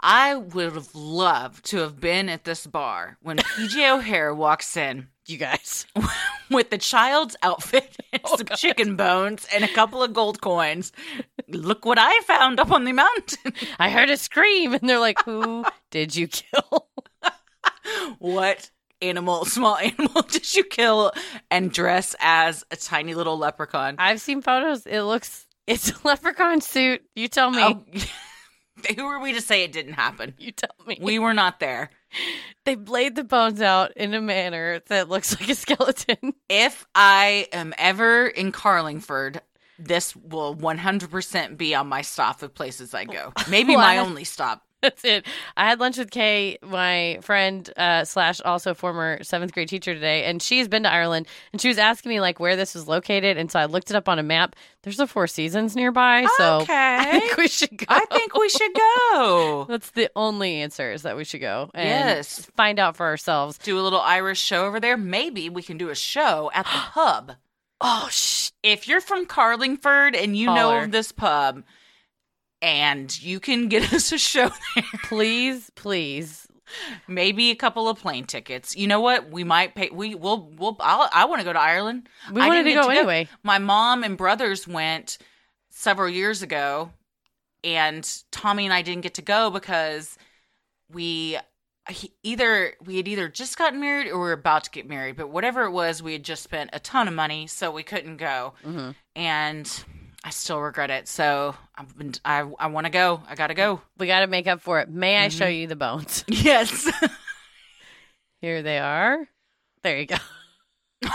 I would have loved to have been at this bar when [LAUGHS] PJ O'Hare walks in you guys. [LAUGHS] with the child's outfit and [LAUGHS] Oh, some chicken bones and a couple of gold coins. Look what I found up on the mountain. I heard a scream, and they're like, "Who did you kill?" what animal, [LAUGHS] small animal, [LAUGHS] did you kill and dress as a tiny little leprechaun? I've seen photos. It looks it's a leprechaun suit. You tell me. Oh, [LAUGHS] who are we to say it didn't happen? You tell me. We were not there. they laid the bones out in a manner that looks like a skeleton. If I am ever in Carlingford, this will 100% be on my stop of places I go. Maybe my only stop. That's it. I had lunch with Kay, my friend uh, slash also former seventh grade teacher today, and she's been to Ireland, and she was asking me like where this was located, and so I looked it up on a map. There's the Four Seasons nearby, so I think we should go. I think we should go. [LAUGHS] that's the only answer is that we should go and Yes. find out for ourselves. Do a little Irish show over there. Maybe we can do a show at the [GASPS] pub. Oh, sh- If you're from Carlingford and you know Holler. of this pub and you can get [LAUGHS] us a show there, please, please. maybe a couple of plane tickets. You know what? We might pay. We will. We'll. I'll, I want to go to Ireland. We I wanted to go anyway. My mom and brothers went several years ago, and Tommy and I didn't get to go because we he- either we had either just gotten married or we were about to get married. But whatever it was, we had just spent a ton of money, so we couldn't go. Mm-hmm. And I still regret it. So I've been. I I want to go. I gotta go. We got to make up for it. May I Mm-hmm. show you the bones? [LAUGHS] Yes. [LAUGHS] Here they are. There you go. [LAUGHS]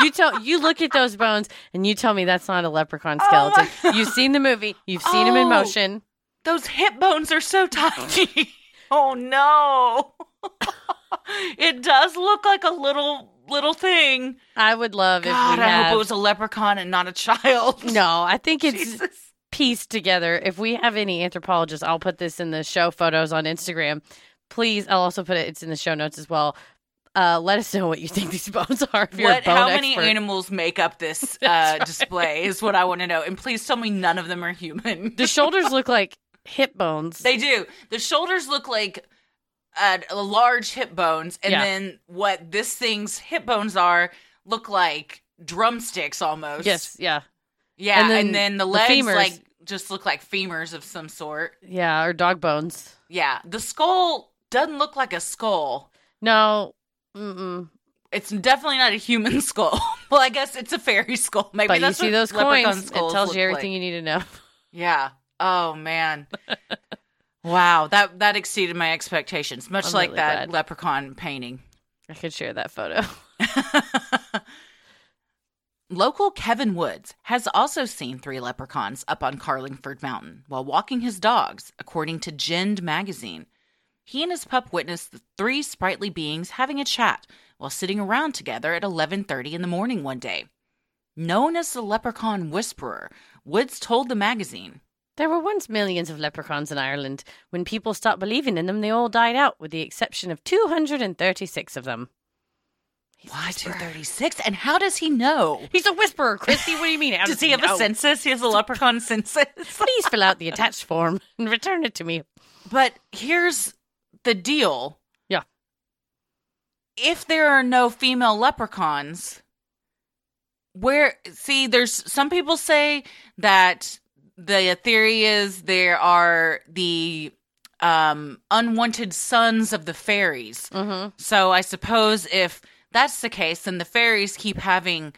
you tell you look at those bones and you tell me that's not a leprechaun Oh skeleton. You've seen the movie. You've seen him in Oh. motion. Those hip bones are so tiny. oh no. it does look like a little little thing. I would love if God, we I have. hope it was a leprechaun and not a child. no, I think it's [LAUGHS] Jesus. pieced together. If we have any anthropologists, I'll put this in the show photos on Instagram. Please, I'll also put it. It's in the show notes as well. Uh, let us know what you think these [LAUGHS] bones are. If you're What, a bone how many expert. animals make up this [LAUGHS] uh, display is what I want to know. And please tell me none of them are human. The shoulders look like hip bones. They do. The shoulders look like uh, a large hip bones, and Yeah. then what this thing's hip bones are look like drumsticks almost. yes, yeah, Yeah, And and then then, the the legs femurs- like just look like femurs of some sort. yeah, or dog bones. Yeah, the skull doesn't look like a skull. No, mm-mm. It's definitely not a human [LAUGHS] skull. [LAUGHS] Well, I guess it's a fairy skull. Maybe but you that's see what those coins, it tells you everything like. you need to know. Yeah. Oh man. [LAUGHS] wow, that that exceeded my expectations. Much I'm like really that glad. leprechaun painting. I could share that photo. [LAUGHS] Local Kevin Woods has also seen three leprechauns up on Carlingford Mountain while walking his dogs, according to Gend magazine. He and his pup witnessed the three sprightly beings having a chat while sitting around together at 11:30 in the morning one day. Known as the Leprechaun Whisperer, Woods told the magazine, There were once millions of leprechauns in Ireland. When people stopped believing in them, they all died out, with the exception of 236 of them. He's "Why 236? And how does he know? He's a whisperer, Christy. What do you mean? How [LAUGHS] Does he have know? a census? He has a leprechaun census. [LAUGHS] Please fill out the attached form and return it to me. But here's the deal. Yeah. If there are no female leprechauns, where see there's some people say that the theory is there are the um unwanted sons of the fairies. Mm-hmm. So I suppose if that's the case, then the fairies keep having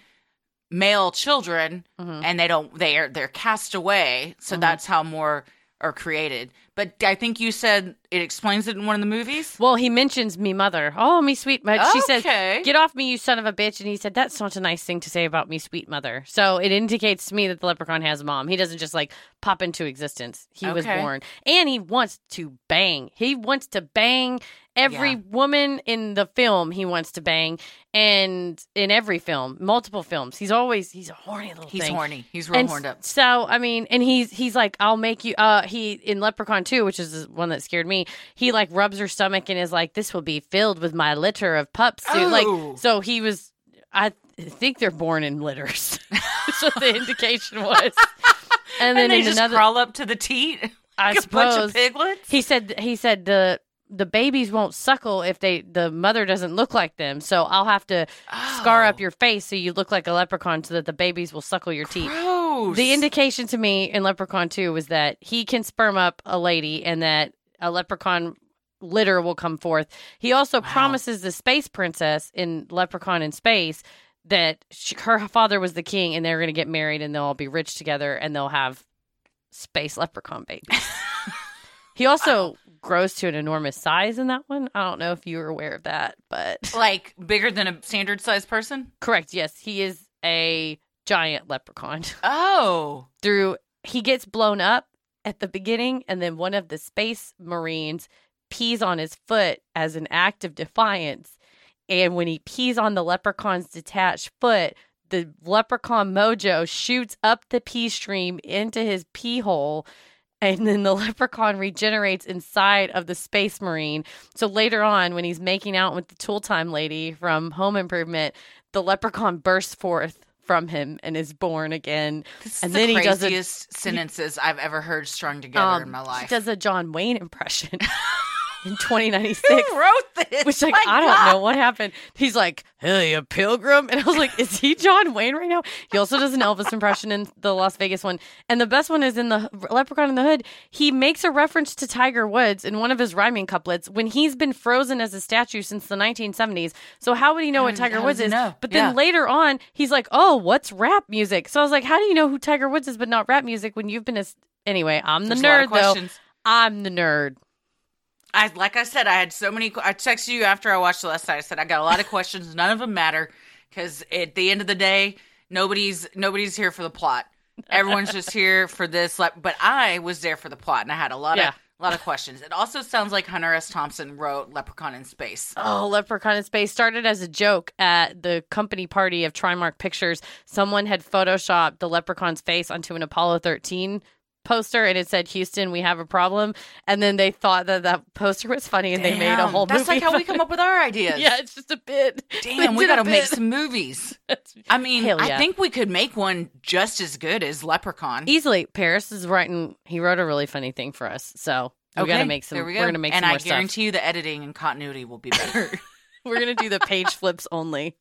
male children Mhm. and they don't they're they're cast away. So Mhm. that's how more are created. But I think you said it explains it in one of the movies. Well, he mentions me mother. Oh, me sweet mother. She says, Okay. "Get off me, you son of a bitch!" And he said, "That's not a nice thing to say about me, sweet mother." So it indicates to me that the leprechaun has a mom. He doesn't just like pop into existence. He was Okay. born, and he wants to bang. He wants to bang every Yeah. woman in the film. He wants to bang, and in every film, multiple films, he's always he's a horny little He's thing. horny. He's real And horned up. So I mean, and he's he's like, I'll make you. Uh, he in Leprechaun 2, which is the one that scared me. He like rubs her stomach and is like, "This will be filled with my litter of pups." Oh. Like, so he was. I think they're born in litters. [LAUGHS] That's what the indication was. And then And they just another, crawl up to the teat. [LAUGHS] I like a bunch suppose of piglets. he said he said the the babies won't suckle if they the mother doesn't look like them. So I'll have to scar up Oh. your face so you look like a leprechaun so that the babies will suckle your teeth. Gross. The indication to me in Leprechaun 2 was that he can sperm up a lady and that a leprechaun litter will come forth. He also Wow. promises the space princess in Leprechaun in Space that she, her father was the king and they're going to get married and they'll all be rich together and they'll have space leprechaun babies. [LAUGHS] he also grows to an enormous size in that one. I don't know if you were aware of that, but [LAUGHS] like bigger than a standard sized person. correct. Yes, he is a giant leprechaun. [LAUGHS] Oh. through he gets blown up at the beginning and then one of the space marines pees on his foot as an act of defiance and when he pees on the leprechaun's detached foot the leprechaun mojo shoots up the pee stream into his pee hole and then the [LAUGHS] leprechaun regenerates inside of the space marine. So later on when he's making out with the tool time lady from home improvement the leprechaun bursts forth from him and is born again. This is And the then he does sentences I've ever heard strung together Um, in my life. He does a John Wayne impression [LAUGHS] in 2096. Who wrote this? Which like My I don't God. know what happened. He's like, "Hey, a pilgrim," and I was like, "Is he John Wayne right now?" He also does an Elvis impression in the Las Vegas one, and the best one is in the Leprechaun in the Hood. He makes a reference to Tiger Woods in one of his rhyming couplets when he's been frozen as a statue since the 1970s. So how would he know what Tiger how Woods is? know? But then Yeah. later on, he's like, "Oh, what's rap music?" So I was like, "How do you know who Tiger Woods is, but not rap music when you've been a?" Anyway, I'm the There's nerd though. I'm the nerd. I like I said, I had so many. I texted you after I watched the last night. I said I got a lot of [LAUGHS] questions. None of them matter because at the end of the day, nobody's nobody's here for the plot. Everyone's just here for this. Like, but I was there for the plot, and I had a lot Yeah. of a lot of questions. It also sounds like Hunter S. Thompson wrote Leprechaun in Space. Oh, Leprechaun in Space started as a joke at the company party of Trimark Pictures. Someone had photoshopped the leprechaun's face onto an Apollo 13 poster and it said, Houston, we have a problem. And then they thought that that poster was funny and they made a Damn, whole That's movie. like how we come up with our ideas. Yeah, it's just a bit. Damn, we did got to make some movies. [LAUGHS] I mean, Hell I think we could make one just as good as Leprechaun. Easily, Paris is writing. He wrote a really funny thing for us, so we got to make some. There we are gonna make and some I more stuff. guarantee you the editing and continuity will be better. [LAUGHS] We're gonna do the page [LAUGHS] flips only.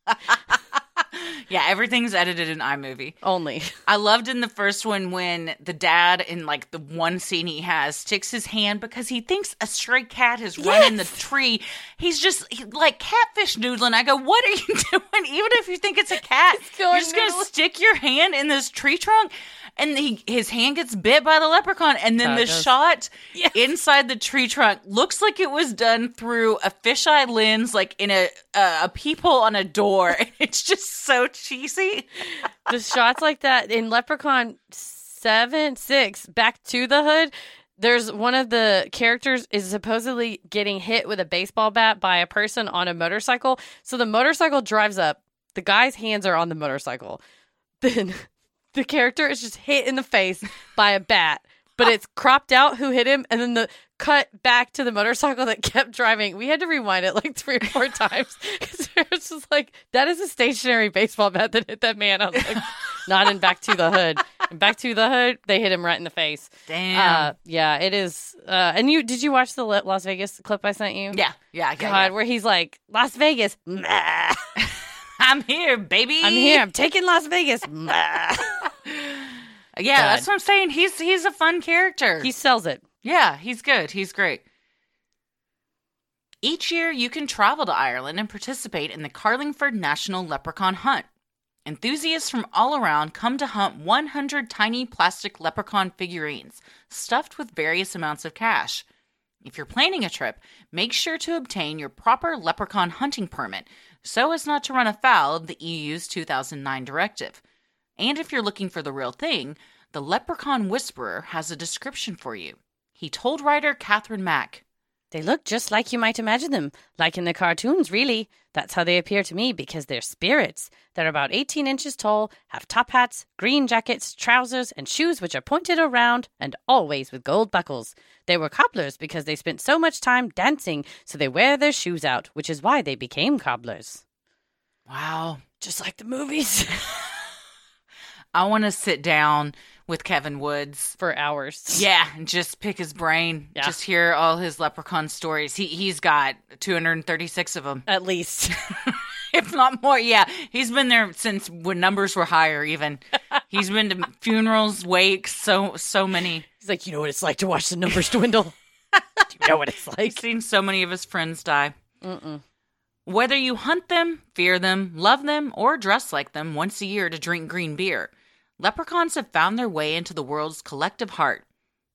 Yeah, everything's edited in iMovie. Only. I loved in the first one when the dad, in like the one scene he has, sticks his hand because he thinks a stray cat has run in the tree. He's just he- like catfish noodling. I go, What are you [LAUGHS] doing? Even if you think it's a cat, you're just going to stick your hand in this tree trunk. And he, his hand gets bit by the leprechaun, and then it the goes. shot inside the tree trunk looks like it was done through a fisheye lens, like in a a, a peephole on a door. [LAUGHS] It's just so cheesy. the shots like that in Leprechaun seven, six, back to the hood. There's one of the characters is supposedly getting hit with a baseball bat by a person on a motorcycle. So the motorcycle drives up. The guy's hands are on the motorcycle. [LAUGHS] Then the character is just hit in the face by a bat, but it's cropped out who hit him, and then the cut back to the motorcycle that kept driving. We had to rewind it like three or four [LAUGHS] times because it was just like that is a stationary baseball bat that hit that man. I was like, not in Back to the Hood. In Back to the Hood, they hit him right in the face. Damn. Uh, yeah, it is. Uh, and you did you watch the Las Vegas clip I sent you? yeah, yeah, yeah, God, yeah. where he's like Las Vegas. [LAUGHS] [LAUGHS] I'm here, baby. I'm here. I'm taking Las Vegas. [LAUGHS] Yeah, that's what I'm saying. He's he's a fun character. he sells it. yeah, he's good. He's great. Each year, you can travel to Ireland and participate in the Carlingford National Leprechaun Hunt. Enthusiasts from all around come to hunt 100 tiny plastic leprechaun figurines stuffed with various amounts of cash. If you're planning a trip, make sure to obtain your proper leprechaun hunting permit so as not to run afoul of the EU's 2009 directive. And if you're looking for the real thing, the Leprechaun Whisperer has a description for you. He told writer Catherine Mack, They look just like you might imagine them, like in the cartoons, really. That's how they appear to me because they're spirits. They're about 18 inches tall, have top hats, green jackets, trousers, and shoes which are pointed around and always with gold buckles. They were cobblers because they spent so much time dancing, so they wear their shoes out, which is why they became cobblers. Wow, Just like the movies. [LAUGHS] I want to sit down with Kevin Woods. For hours. Yeah, and just pick his brain. Yeah. Just hear all his leprechaun stories. He he's got 236 of them, At least. [LAUGHS] [LAUGHS] if not more. Yeah, he's been there since when numbers were higher. Even [LAUGHS] he's been to funerals, wakes, so so many. He's like, you know what it's like to watch the numbers dwindle? Do you know what it's He's like? seen so many of his friends die. Whether you hunt them, fear them, love them, or dress like them once a year to drink green beer, leprechauns have found their way into the world's collective heart.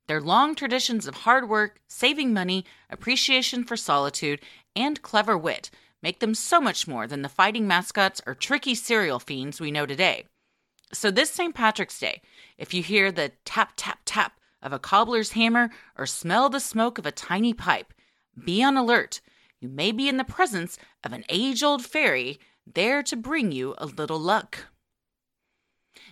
Their long traditions of hard work, saving money, appreciation for solitude, and clever wit make them so much more than the fighting mascots or tricky cereal fiends we know today. So, this St. Patrick's Day, if you hear the tap, tap, tap of a cobbler's hammer or smell the smoke of a tiny pipe, be on alert. You may be in the presence of an age old fairy there to bring you a little luck.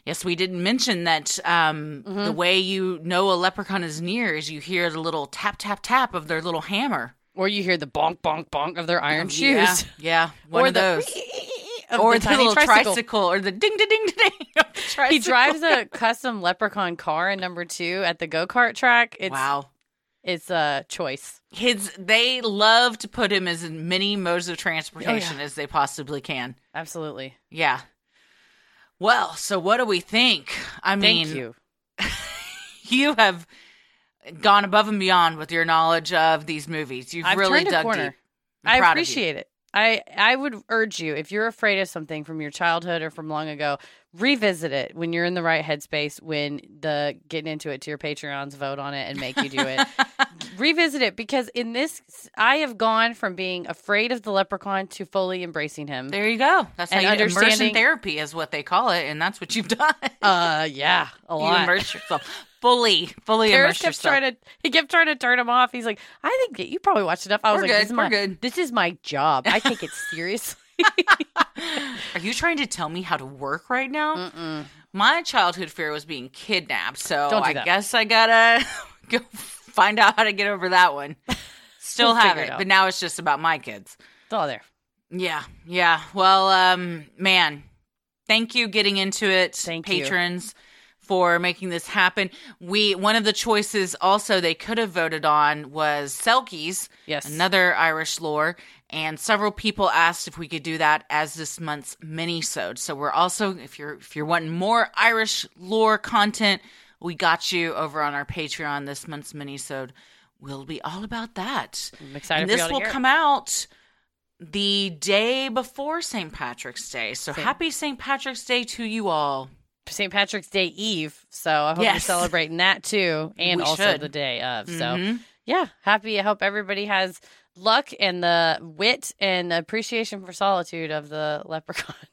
Yes, we didn't mention that um, the way you know a leprechaun is near is you hear the little tap, tap, tap of their little hammer. Or you hear the bonk, bonk, bonk of their iron Yeah, shoes. yeah, [LAUGHS] one or of the those. [LAUGHS] or the the, little tricycle. tricycle. or the ding, ding, ding, [LAUGHS] ding. He drives a custom leprechaun car in number two at the go kart track. It's wow. it's a choice. His they love to put him as in many modes of transportation as they possibly can. Absolutely. Yeah. Well, so what do we think? I mean, Thank you. [LAUGHS] you have gone above and beyond with your knowledge of these movies. You've I've really dug deep. I proud of you. appreciate it. I I would urge you if you're afraid of something from your childhood or from long ago, revisit it when you're in the right headspace. When the getting into it to your Patreons vote on it and make you do it. [LAUGHS] revisit it because in this, I have gone from being afraid of the leprechaun to fully embracing him. There you go. That's And how you immersion therapy is what they call it, and that's what you've done. Uh, yeah, a [LAUGHS] you lot. immerse yourself fully, fully Paris kept yourself. trying to. He kept trying to turn him off. He's like, I think you probably watched enough. I was We're like, good, this is my, good. This is my job. I take it [LAUGHS] seriously. Are you trying to tell me how to work right now? My childhood fear was being kidnapped, so I that. guess I gotta [LAUGHS] go find out how to get over that one. [LAUGHS] Still We'll have it, it but now it's just about my kids. it's all there. Yeah, yeah. Well, um, man, thank you getting into it, Thank you. For making this happen. We one of the choices also they could have voted on was Selkies, Yes. another Irish lore, And several people asked if we could do that as this month's mini-sode. So we're also, if you're if you're wanting more Irish lore content, we got you over on our Patreon this month's mini-sode. We'll be all about that. I'm excited and for this will come out the day before St. Patrick's Day. So happy St. Patrick's Day to you all. St. Patrick's Day Eve. So I hope you're celebrating that too, and We also should. the day of. So Mhm. yeah, happy. I hope everybody has luck and the wit and appreciation for solitude of the leprechaun. [LAUGHS]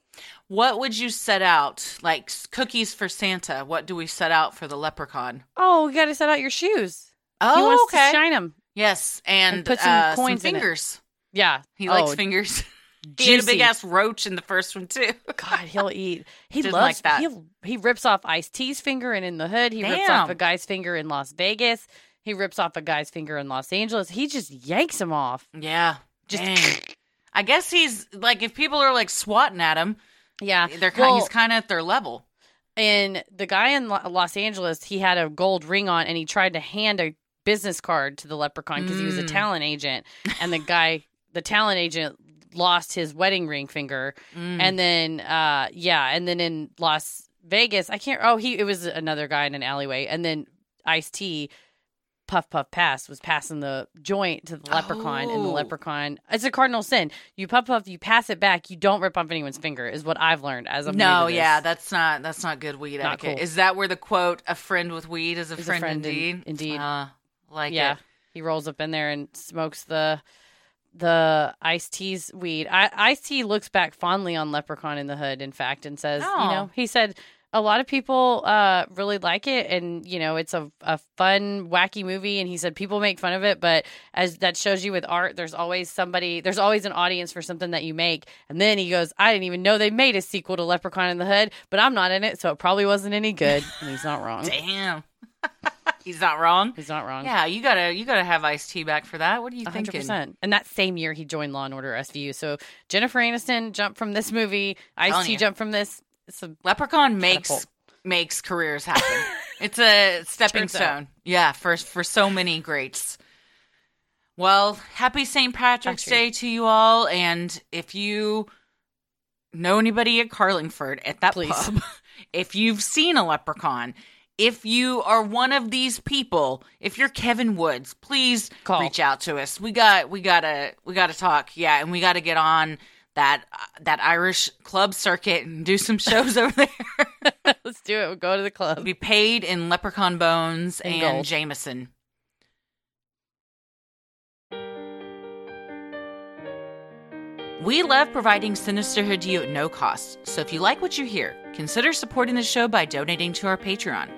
What would you set out? Like cookies for Santa. What do we set out for the leprechaun? Oh, you got to set out your shoes. Oh, he wants okay. to shine them. Yes, and, And put some uh, coins in it. fingers. Yeah, He likes Oh, [LAUGHS] fingers. he had a big ass roach in the first one too. God, he'll [LAUGHS] eat. He Didn't loves like that. He'll, he rips off Ice T's finger and in the hood. He rips off a guy's finger in Las Vegas. He rips off a guy's finger in Los Angeles. He just yanks him off. yeah, Just Dang. I guess he's like if people are like swatting at him, yeah. they're kind. Well, he's kind of at their level. And the guy in Los Angeles, he had a gold ring on, and he tried to hand a business card to the leprechaun because he was a Mm. talent agent. And the guy, the talent agent, lost his wedding ring finger. Mm. And then, uh, yeah, and then in Las Vegas, I can't. Oh, he it was another guy in an alleyway, and then Ice T. Puff Puff Pass was passing the joint to the leprechaun, and the Oh. leprechaun. It's a cardinal sin. You puff puff, you pass it back. You don't rip off anyone's finger, is what I've learned as of no, new to this. yeah, that's not that's not good weed Not etiquette. cool. Is that where the quote "a friend with weed is a, Is a friend, friend in- indeed"? indeed. Uh, like yeah, it. he rolls up in there and smokes the the Ice T's weed. I Ice T looks back fondly on Leprechaun in the Hood, in fact, and says, you Oh. know, he said a lot of people uh really like it and you know it's a, a fun wacky movie and he said people make fun of it but as that shows you with art there's always somebody there's always an audience for something that you make and then he goes i didn't even know they made a sequel to leprechaun in the hood but i'm not in it so it probably wasn't any good and he's not wrong [LAUGHS] Damn, [LAUGHS] he's not wrong. he's not wrong Yeah, you gotta you gotta have Ice T back for that. What do you think? hundred thinking? percent. And that same year, he joined Law and Order SVU. So Jennifer Aniston jumped from this movie. Ice T jumped from this. It's a, Leprechaun makes Catapult. makes careers happen. [LAUGHS] it's a stepping Turns out. stone. Yeah, for for so many greats. Well, happy St. Patrick's Actually- Day to you all, and if you know anybody at Carlingford at that Please. pub, [LAUGHS] if you've seen a leprechaun, if you are one of these people, if you're Kevin Woods, please Call. reach out to us. We got we gotta we gotta talk. Yeah, and we gotta get on that uh, that Irish club circuit and do some shows over there. [LAUGHS] let's do it. We'll go to the club. be paid in leprechaun bones And and. Jameson. We love providing Sinisterhood to you at no cost, so if you like what you hear, consider supporting the show by donating to our Patreon.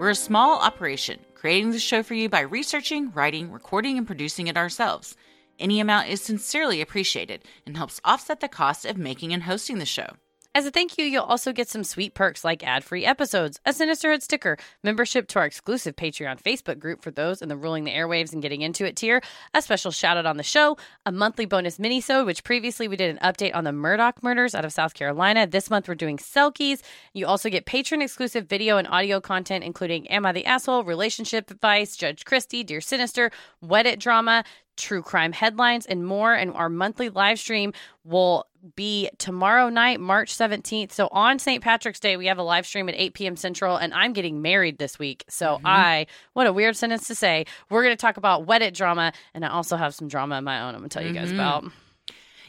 We're a small operation, creating the show for you by researching, writing, recording, and producing it ourselves. Any amount is sincerely appreciated and helps offset the cost of making and hosting the show. As a thank you, you'll also get some sweet perks like ad free episodes, a Sinisterhood sticker, membership to our exclusive Patreon Facebook group for those in the ruling the airwaves and getting into it tier, a special shout out on the show, a monthly bonus minisode, which previously we did an update on the Murdaugh murders out of South Carolina. This month we're doing Selkies. You also get patron exclusive video and audio content, including Am I the Asshole, Relationship Advice, Judge Christy, Dear Sinister, Wedded Drama, true crime headlines, and more. And our monthly live stream will be tomorrow night, March 17th. So on St. Patrick's Day, we have a live stream at 8 p.m. Central, and I'm getting married this week. So mm-hmm. I, what a weird sentence to say. We're going to talk about wedded drama, and I also have some drama of my own I'm going to tell you guys mm-hmm. about.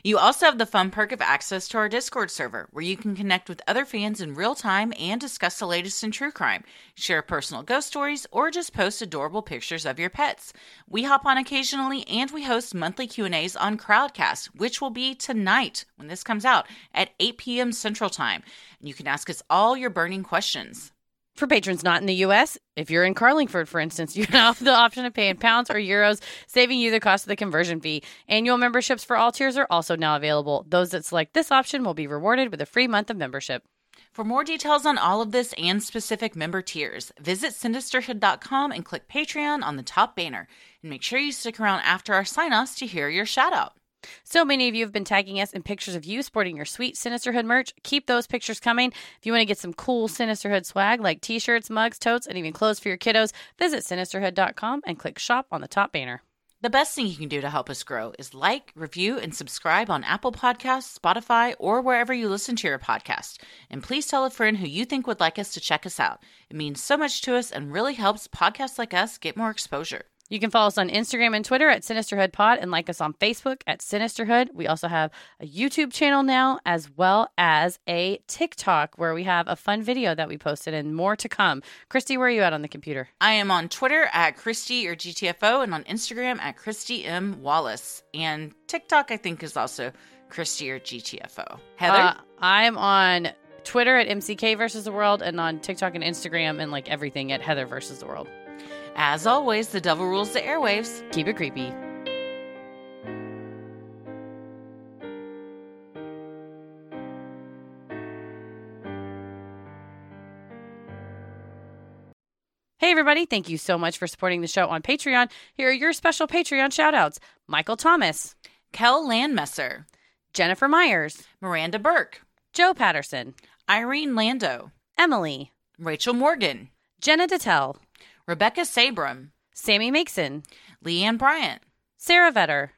You also have the fun perk of access to our Discord server, where you can connect with other fans in real time and discuss the latest in true crime, share personal ghost stories, or just post adorable pictures of your pets. We hop on occasionally, and we host monthly Q and A's on Crowdcast, which will be tonight when this comes out at 8 p.m. Central Time. And you can ask us all your burning questions. For patrons not in the U.S., if you're in Carlingford, for instance, [LAUGHS] you have the option of paying pounds or euros, saving you the cost of the conversion fee. Annual memberships for all tiers are also now available. Those that select this option will be rewarded with a free month of membership. For more details on all of this and specific member tiers, visit sinisterhood.com and click Patreon on the top banner. And make sure you stick around after our sign offs to hear your shout out. So many of you have been tagging us in pictures of you sporting your sweet Sinisterhood merch. Keep those pictures coming. If you want to get some cool Sinisterhood swag like t shirts, mugs, totes, and even clothes for your kiddos, visit sinisterhood.com and click shop on the top banner. The best thing you can do to help us grow is like, review, and subscribe on Apple Podcasts, Spotify, or wherever you listen to your podcast. And please tell a friend who you think would like us to check us out. It means so much to us and really helps podcasts like us get more exposure. You can follow us on Instagram and Twitter at Sinisterhood Pod and like us on Facebook at Sinisterhood. We also have a YouTube channel now as well as a TikTok where we have a fun video that we posted and more to come. Christy, where are you at on the computer? I am on Twitter at Christy or GTFO and on Instagram at Christy M. Wallace. And TikTok, I think, is also Christy or GTFO. Heather? Uh, I'm on Twitter at MCK versus the world and on TikTok and Instagram and like everything at Heather versus the world. As always, the devil rules the airwaves. Keep it creepy. Hey, everybody. Thank you so much for supporting the show on Patreon. Here are your special Patreon shout outs Michael Thomas, Kel Landmesser, Jennifer Myers, Miranda Burke, Joe Patterson, Irene Lando, Emily, Rachel Morgan, Jenna Dettell, Rebecca Sabram, Sammy Makeson, Leanne Bryant, Sarah Vetter,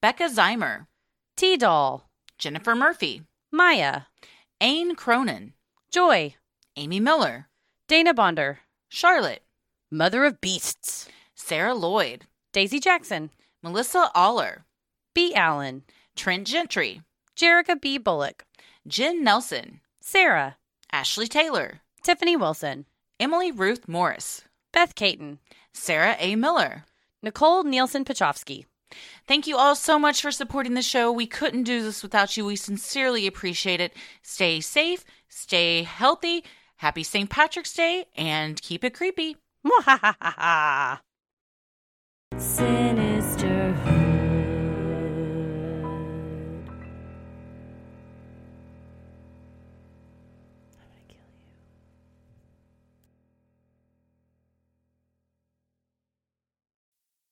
Becca Zeimer, T Doll, Jennifer Murphy, Maya, Ain Cronin, Joy, Amy Miller, Dana Bonder, Charlotte, Mother of Beasts, Sarah Lloyd, Daisy Jackson, Melissa Aller, B. Allen, Trent Gentry, Jerica B. Bullock, Jen Nelson, Sarah, Ashley Taylor, Tiffany Wilson, Emily Ruth Morris, Beth Caton, Sarah A. Miller. Nicole Nielsen Pachowski. Thank you all so much for supporting the show. We couldn't do this without you. We sincerely appreciate it. Stay safe, stay healthy, happy St. Patrick's Day, and keep it creepy. [LAUGHS] Mwahahaha.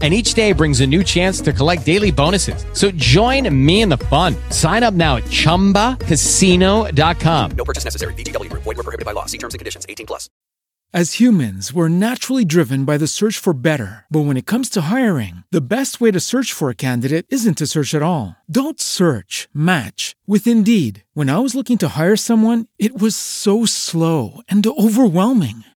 And each day brings a new chance to collect daily bonuses. So join me in the fun. Sign up now at chumbacasino.com. No purchase necessary. VGW Group. Void were prohibited by law. See terms and conditions. 18 plus. As humans, we're naturally driven by the search for better. But when it comes to hiring, the best way to search for a candidate isn't to search at all. Don't search, match with Indeed. When I was looking to hire someone, it was so slow and overwhelming.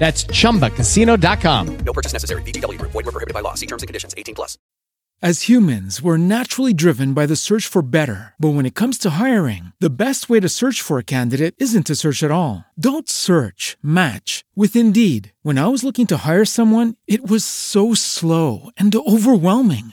That's chumbacasino.com. No purchase necessary. VGW Group. Void were prohibited by law. See terms and conditions. 18 plus. As humans, we're naturally driven by the search for better. But when it comes to hiring, the best way to search for a candidate isn't to search at all. Don't search, match with Indeed. When I was looking to hire someone, it was so slow and overwhelming.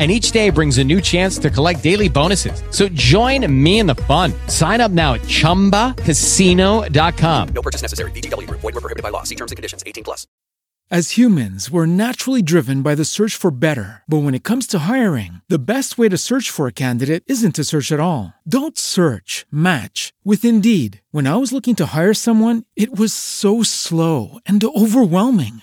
And each day brings a new chance to collect daily bonuses. So join me in the fun. Sign up now at chumbacasino.com. No purchase necessary. VGW Group. Void were prohibited by law. See terms and conditions. 18 plus. As humans, we're naturally driven by the search for better. But when it comes to hiring, the best way to search for a candidate isn't to search at all. Don't search, match with Indeed. When I was looking to hire someone, it was so slow and overwhelming.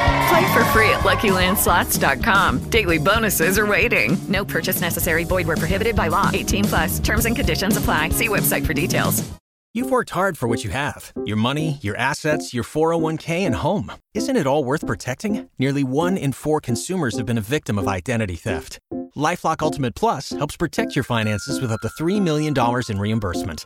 Play for free at LuckyLandSlots.com. Daily bonuses are waiting. No purchase necessary. Void where prohibited by law. 18 plus. Terms and conditions apply. See website for details. You've worked hard for what you have your money, your assets, your 401k, and home. Isn't it all worth protecting? Nearly one in four consumers have been a victim of identity theft. Lifelock Ultimate Plus helps protect your finances with up to $3 million in reimbursement.